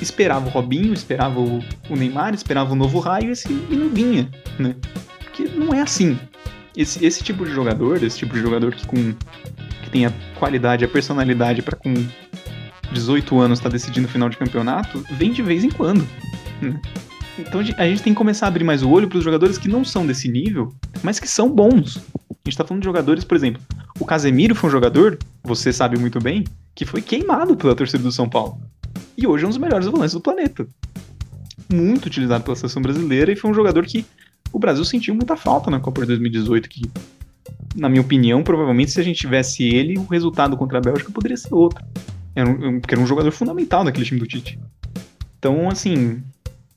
esperava o Robinho, esperava o, Neymar, esperava o novo raio e, e não vinha, né? Porque não é assim. Esse, esse tipo de jogador, esse tipo de jogador que, com, que tem a qualidade, a personalidade para com 18 anos estar tá decidindo o final de campeonato, vem de vez em quando. Né? Então a gente tem que começar a abrir mais o olho para os jogadores que não são desse nível, mas que são bons. Gente tá falando de jogadores, por exemplo, o Casemiro foi um jogador, você sabe muito bem, que foi queimado pela torcida do São Paulo. E hoje é um dos melhores volantes do planeta. Muito utilizado pela seleção brasileira e foi um jogador que o Brasil sentiu muita falta na Copa de 2018, que, na minha opinião, provavelmente se a gente tivesse ele, o resultado contra a Bélgica poderia ser outro. Era um, era um jogador fundamental naquele time do Tite. Então, assim,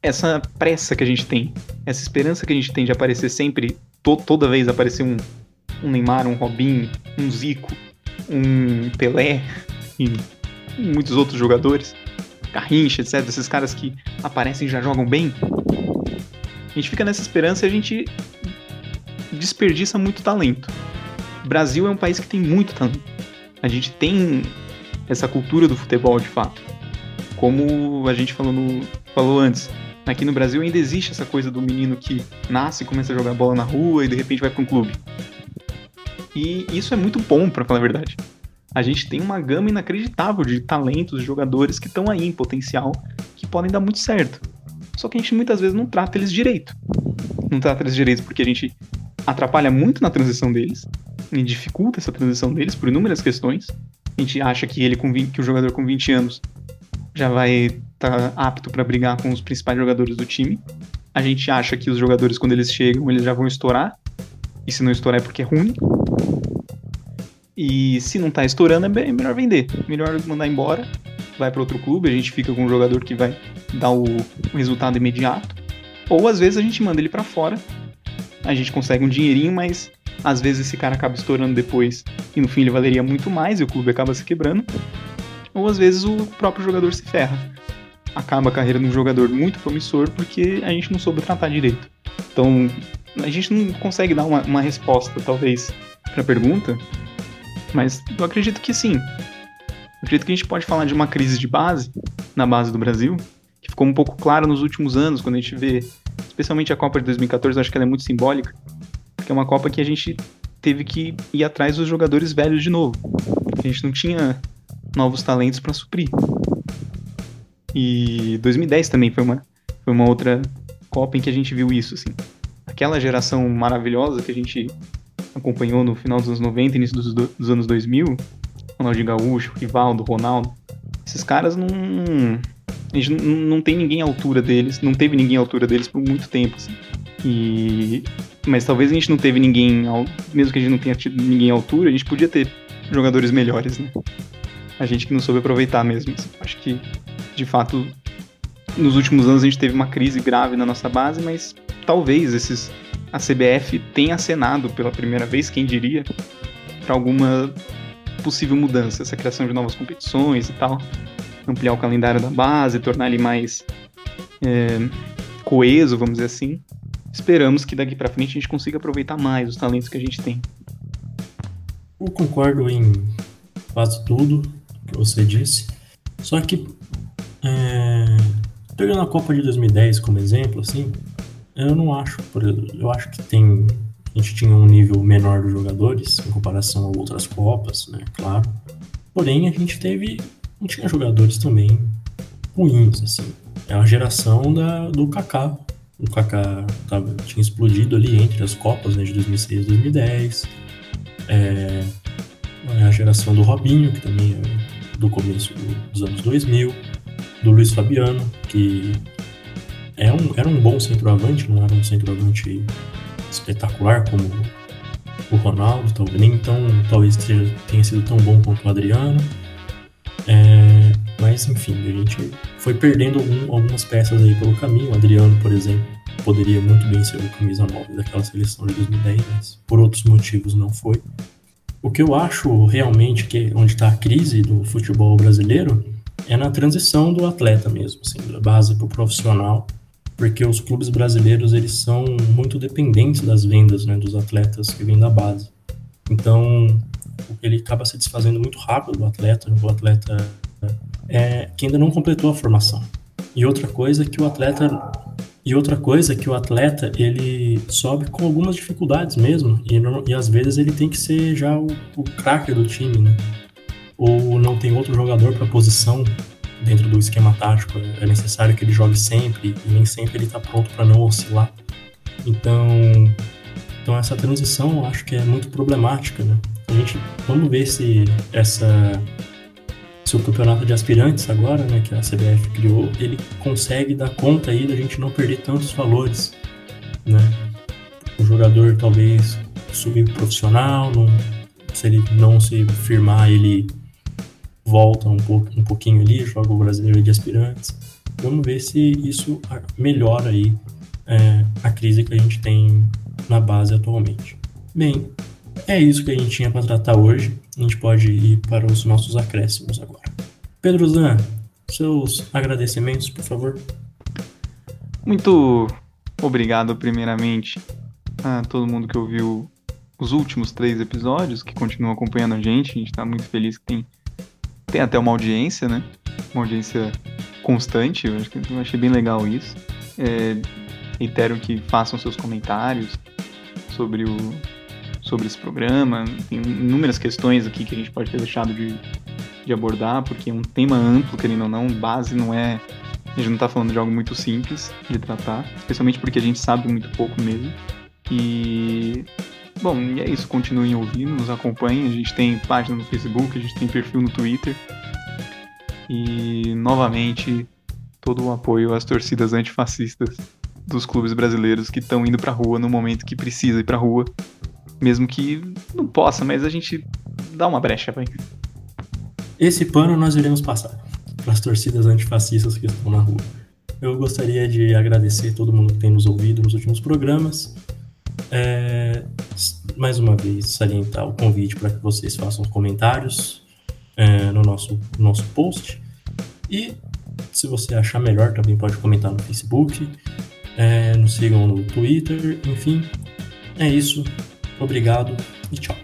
essa pressa que a gente tem, essa esperança que a gente tem de aparecer sempre, to toda vez aparecer um, um Neymar, um Robinho, um Zico, um Pelé e muitos outros jogadores, Garrincha, etc., esses caras que aparecem e já jogam bem, a gente fica nessa esperança e a gente desperdiça muito talento. O Brasil é um país que tem muito talento. A gente tem essa cultura do futebol de fato. Como a gente falou, no, falou antes, aqui no Brasil ainda existe essa coisa do menino que nasce, começa a jogar bola na rua e de repente vai para um clube. E isso é muito bom, para falar a verdade. A gente tem uma gama inacreditável de talentos, de jogadores que estão aí em potencial, que podem dar muito certo. Só que a gente muitas vezes não trata eles direito. Não trata eles direito porque a gente atrapalha muito na transição deles, e dificulta essa transição deles por inúmeras questões. A gente acha que ele com 20, que o jogador com 20 anos já vai estar tá apto para brigar com os principais jogadores do time. A gente acha que os jogadores quando eles chegam, eles já vão estourar. E se não estourar é porque é ruim. E se não tá estourando, é melhor vender. Melhor mandar embora vai para outro clube, a gente fica com um jogador que vai dar o, o resultado imediato. Ou às vezes a gente manda ele para fora, a gente consegue um dinheirinho, mas às vezes esse cara acaba estourando depois e no fim ele valeria muito mais e o clube acaba se quebrando. Ou às vezes o próprio jogador se ferra. Acaba a carreira de um jogador muito promissor porque a gente não soube tratar direito. Então, a gente não consegue dar uma, uma resposta, talvez, para a pergunta, mas eu acredito que sim. Acredito que a gente pode falar de uma crise de base na base do Brasil, que ficou um pouco clara nos últimos anos, quando a gente vê, especialmente a Copa de 2014, acho que ela é muito simbólica, porque é uma Copa que a gente teve que ir atrás dos jogadores velhos de novo. A gente não tinha novos talentos para suprir. E 2010 também foi uma, foi uma outra Copa em que a gente viu isso, assim. Aquela geração maravilhosa que a gente acompanhou no final dos anos 90 início dos, dos anos 2000, Ronaldinho Gaúcho, Rivaldo, Ronaldo, esses caras não... A gente não, não tem ninguém à altura deles, não teve ninguém à altura deles por muito tempo, assim. E mas talvez a gente não teve ninguém, mesmo que a gente não tenha tido ninguém à altura, a gente podia ter jogadores melhores, né? A gente que não soube aproveitar mesmo. Assim. Acho que, de fato, nos últimos anos a gente teve uma crise grave na nossa base, mas talvez esses a CBF tenha acenado pela primeira vez, quem diria, para alguma possível mudança, essa criação de novas competições e tal, ampliar o calendário da base, tornar ele mais é, coeso, vamos dizer assim. Esperamos que daqui para frente a gente consiga aproveitar mais os talentos que a gente tem. Eu concordo em quase tudo que você disse, só que é, pegando a Copa de 2010 como exemplo, assim, eu não acho, eu acho que tem a gente tinha um nível menor dos jogadores em comparação a outras Copas, né, claro. Porém, a gente teve, não tinha jogadores também ruins, assim. É uma geração da, do Kaká, o Kaká tava, tinha explodido ali entre as Copas né, de 2006 e 2010. É, a geração do Robinho, que também é do começo dos anos 2000. Do Luiz Fabiano, que é um, era um bom centroavante, não era um centroavante espetacular como o Ronaldo, talvez nem tão, talvez tenha sido tão bom quanto o Adriano. É, mas enfim, a gente foi perdendo algum, algumas peças aí pelo caminho. O Adriano, por exemplo, poderia muito bem ser o camisa 9 daquela seleção de 2010, mas por outros motivos não foi. O que eu acho realmente que onde está a crise do futebol brasileiro é na transição do atleta mesmo, assim, da base para o profissional, porque os clubes brasileiros eles são muito dependentes das vendas né, dos atletas que vêm da base. Então ele acaba se desfazendo muito rápido do atleta, o atleta é, que ainda não completou a formação. E outra coisa que o atleta e outra coisa que o atleta ele sobe com algumas dificuldades mesmo e, não, e às vezes ele tem que ser já o, o craque do time, né? Ou não tem outro jogador para posição dentro do esquema tático. É necessário que ele jogue sempre e nem sempre ele está pronto para não oscilar. Então, então essa transição eu acho que é muito problemática, né? A gente vamos ver se essa se o campeonato de aspirantes agora, né, que a CBF criou, ele consegue dar conta aí da gente não perder tantos valores, né? O jogador talvez subir profissional, não, se ele não se firmar, ele volta um, pouco, um pouquinho ali, joga o brasileiro de aspirantes. Vamos ver se isso melhora aí é, a crise que a gente tem na base atualmente. Bem, é isso que a gente tinha para tratar hoje. A gente pode ir para os nossos acréscimos agora. Pedro Zan, seus agradecimentos, por favor. Muito obrigado, primeiramente, a todo mundo que ouviu os últimos três episódios, que continuam acompanhando a gente. A gente está muito feliz que tem, tem até uma audiência, né? Uma audiência constante. Eu, acho que, eu achei bem legal isso. É, reitero que façam seus comentários sobre o, sobre esse programa. Tem inúmeras questões aqui que a gente pode ter deixado de, de abordar, porque é um tema amplo, querendo ou não, base não é. A gente não está falando de algo muito simples de tratar, especialmente porque a gente sabe muito pouco mesmo. E. Bom, e é isso. Continuem ouvindo, nos acompanhem. A gente tem página no Facebook, a gente tem perfil no Twitter. E, novamente, todo o apoio às torcidas antifascistas dos clubes brasileiros que estão indo pra rua no momento que precisa ir pra rua mesmo que não possa, mas a gente dá uma brecha, vai. Esse pano nós iremos passar para as torcidas antifascistas que estão na rua. Eu gostaria de agradecer todo mundo que tem nos ouvido nos últimos programas. É, mais uma vez, salientar o convite para que vocês façam comentários é, no nosso, nosso post. E se você achar melhor, também pode comentar no Facebook. É, nos sigam no Twitter, enfim. É isso. Obrigado e tchau.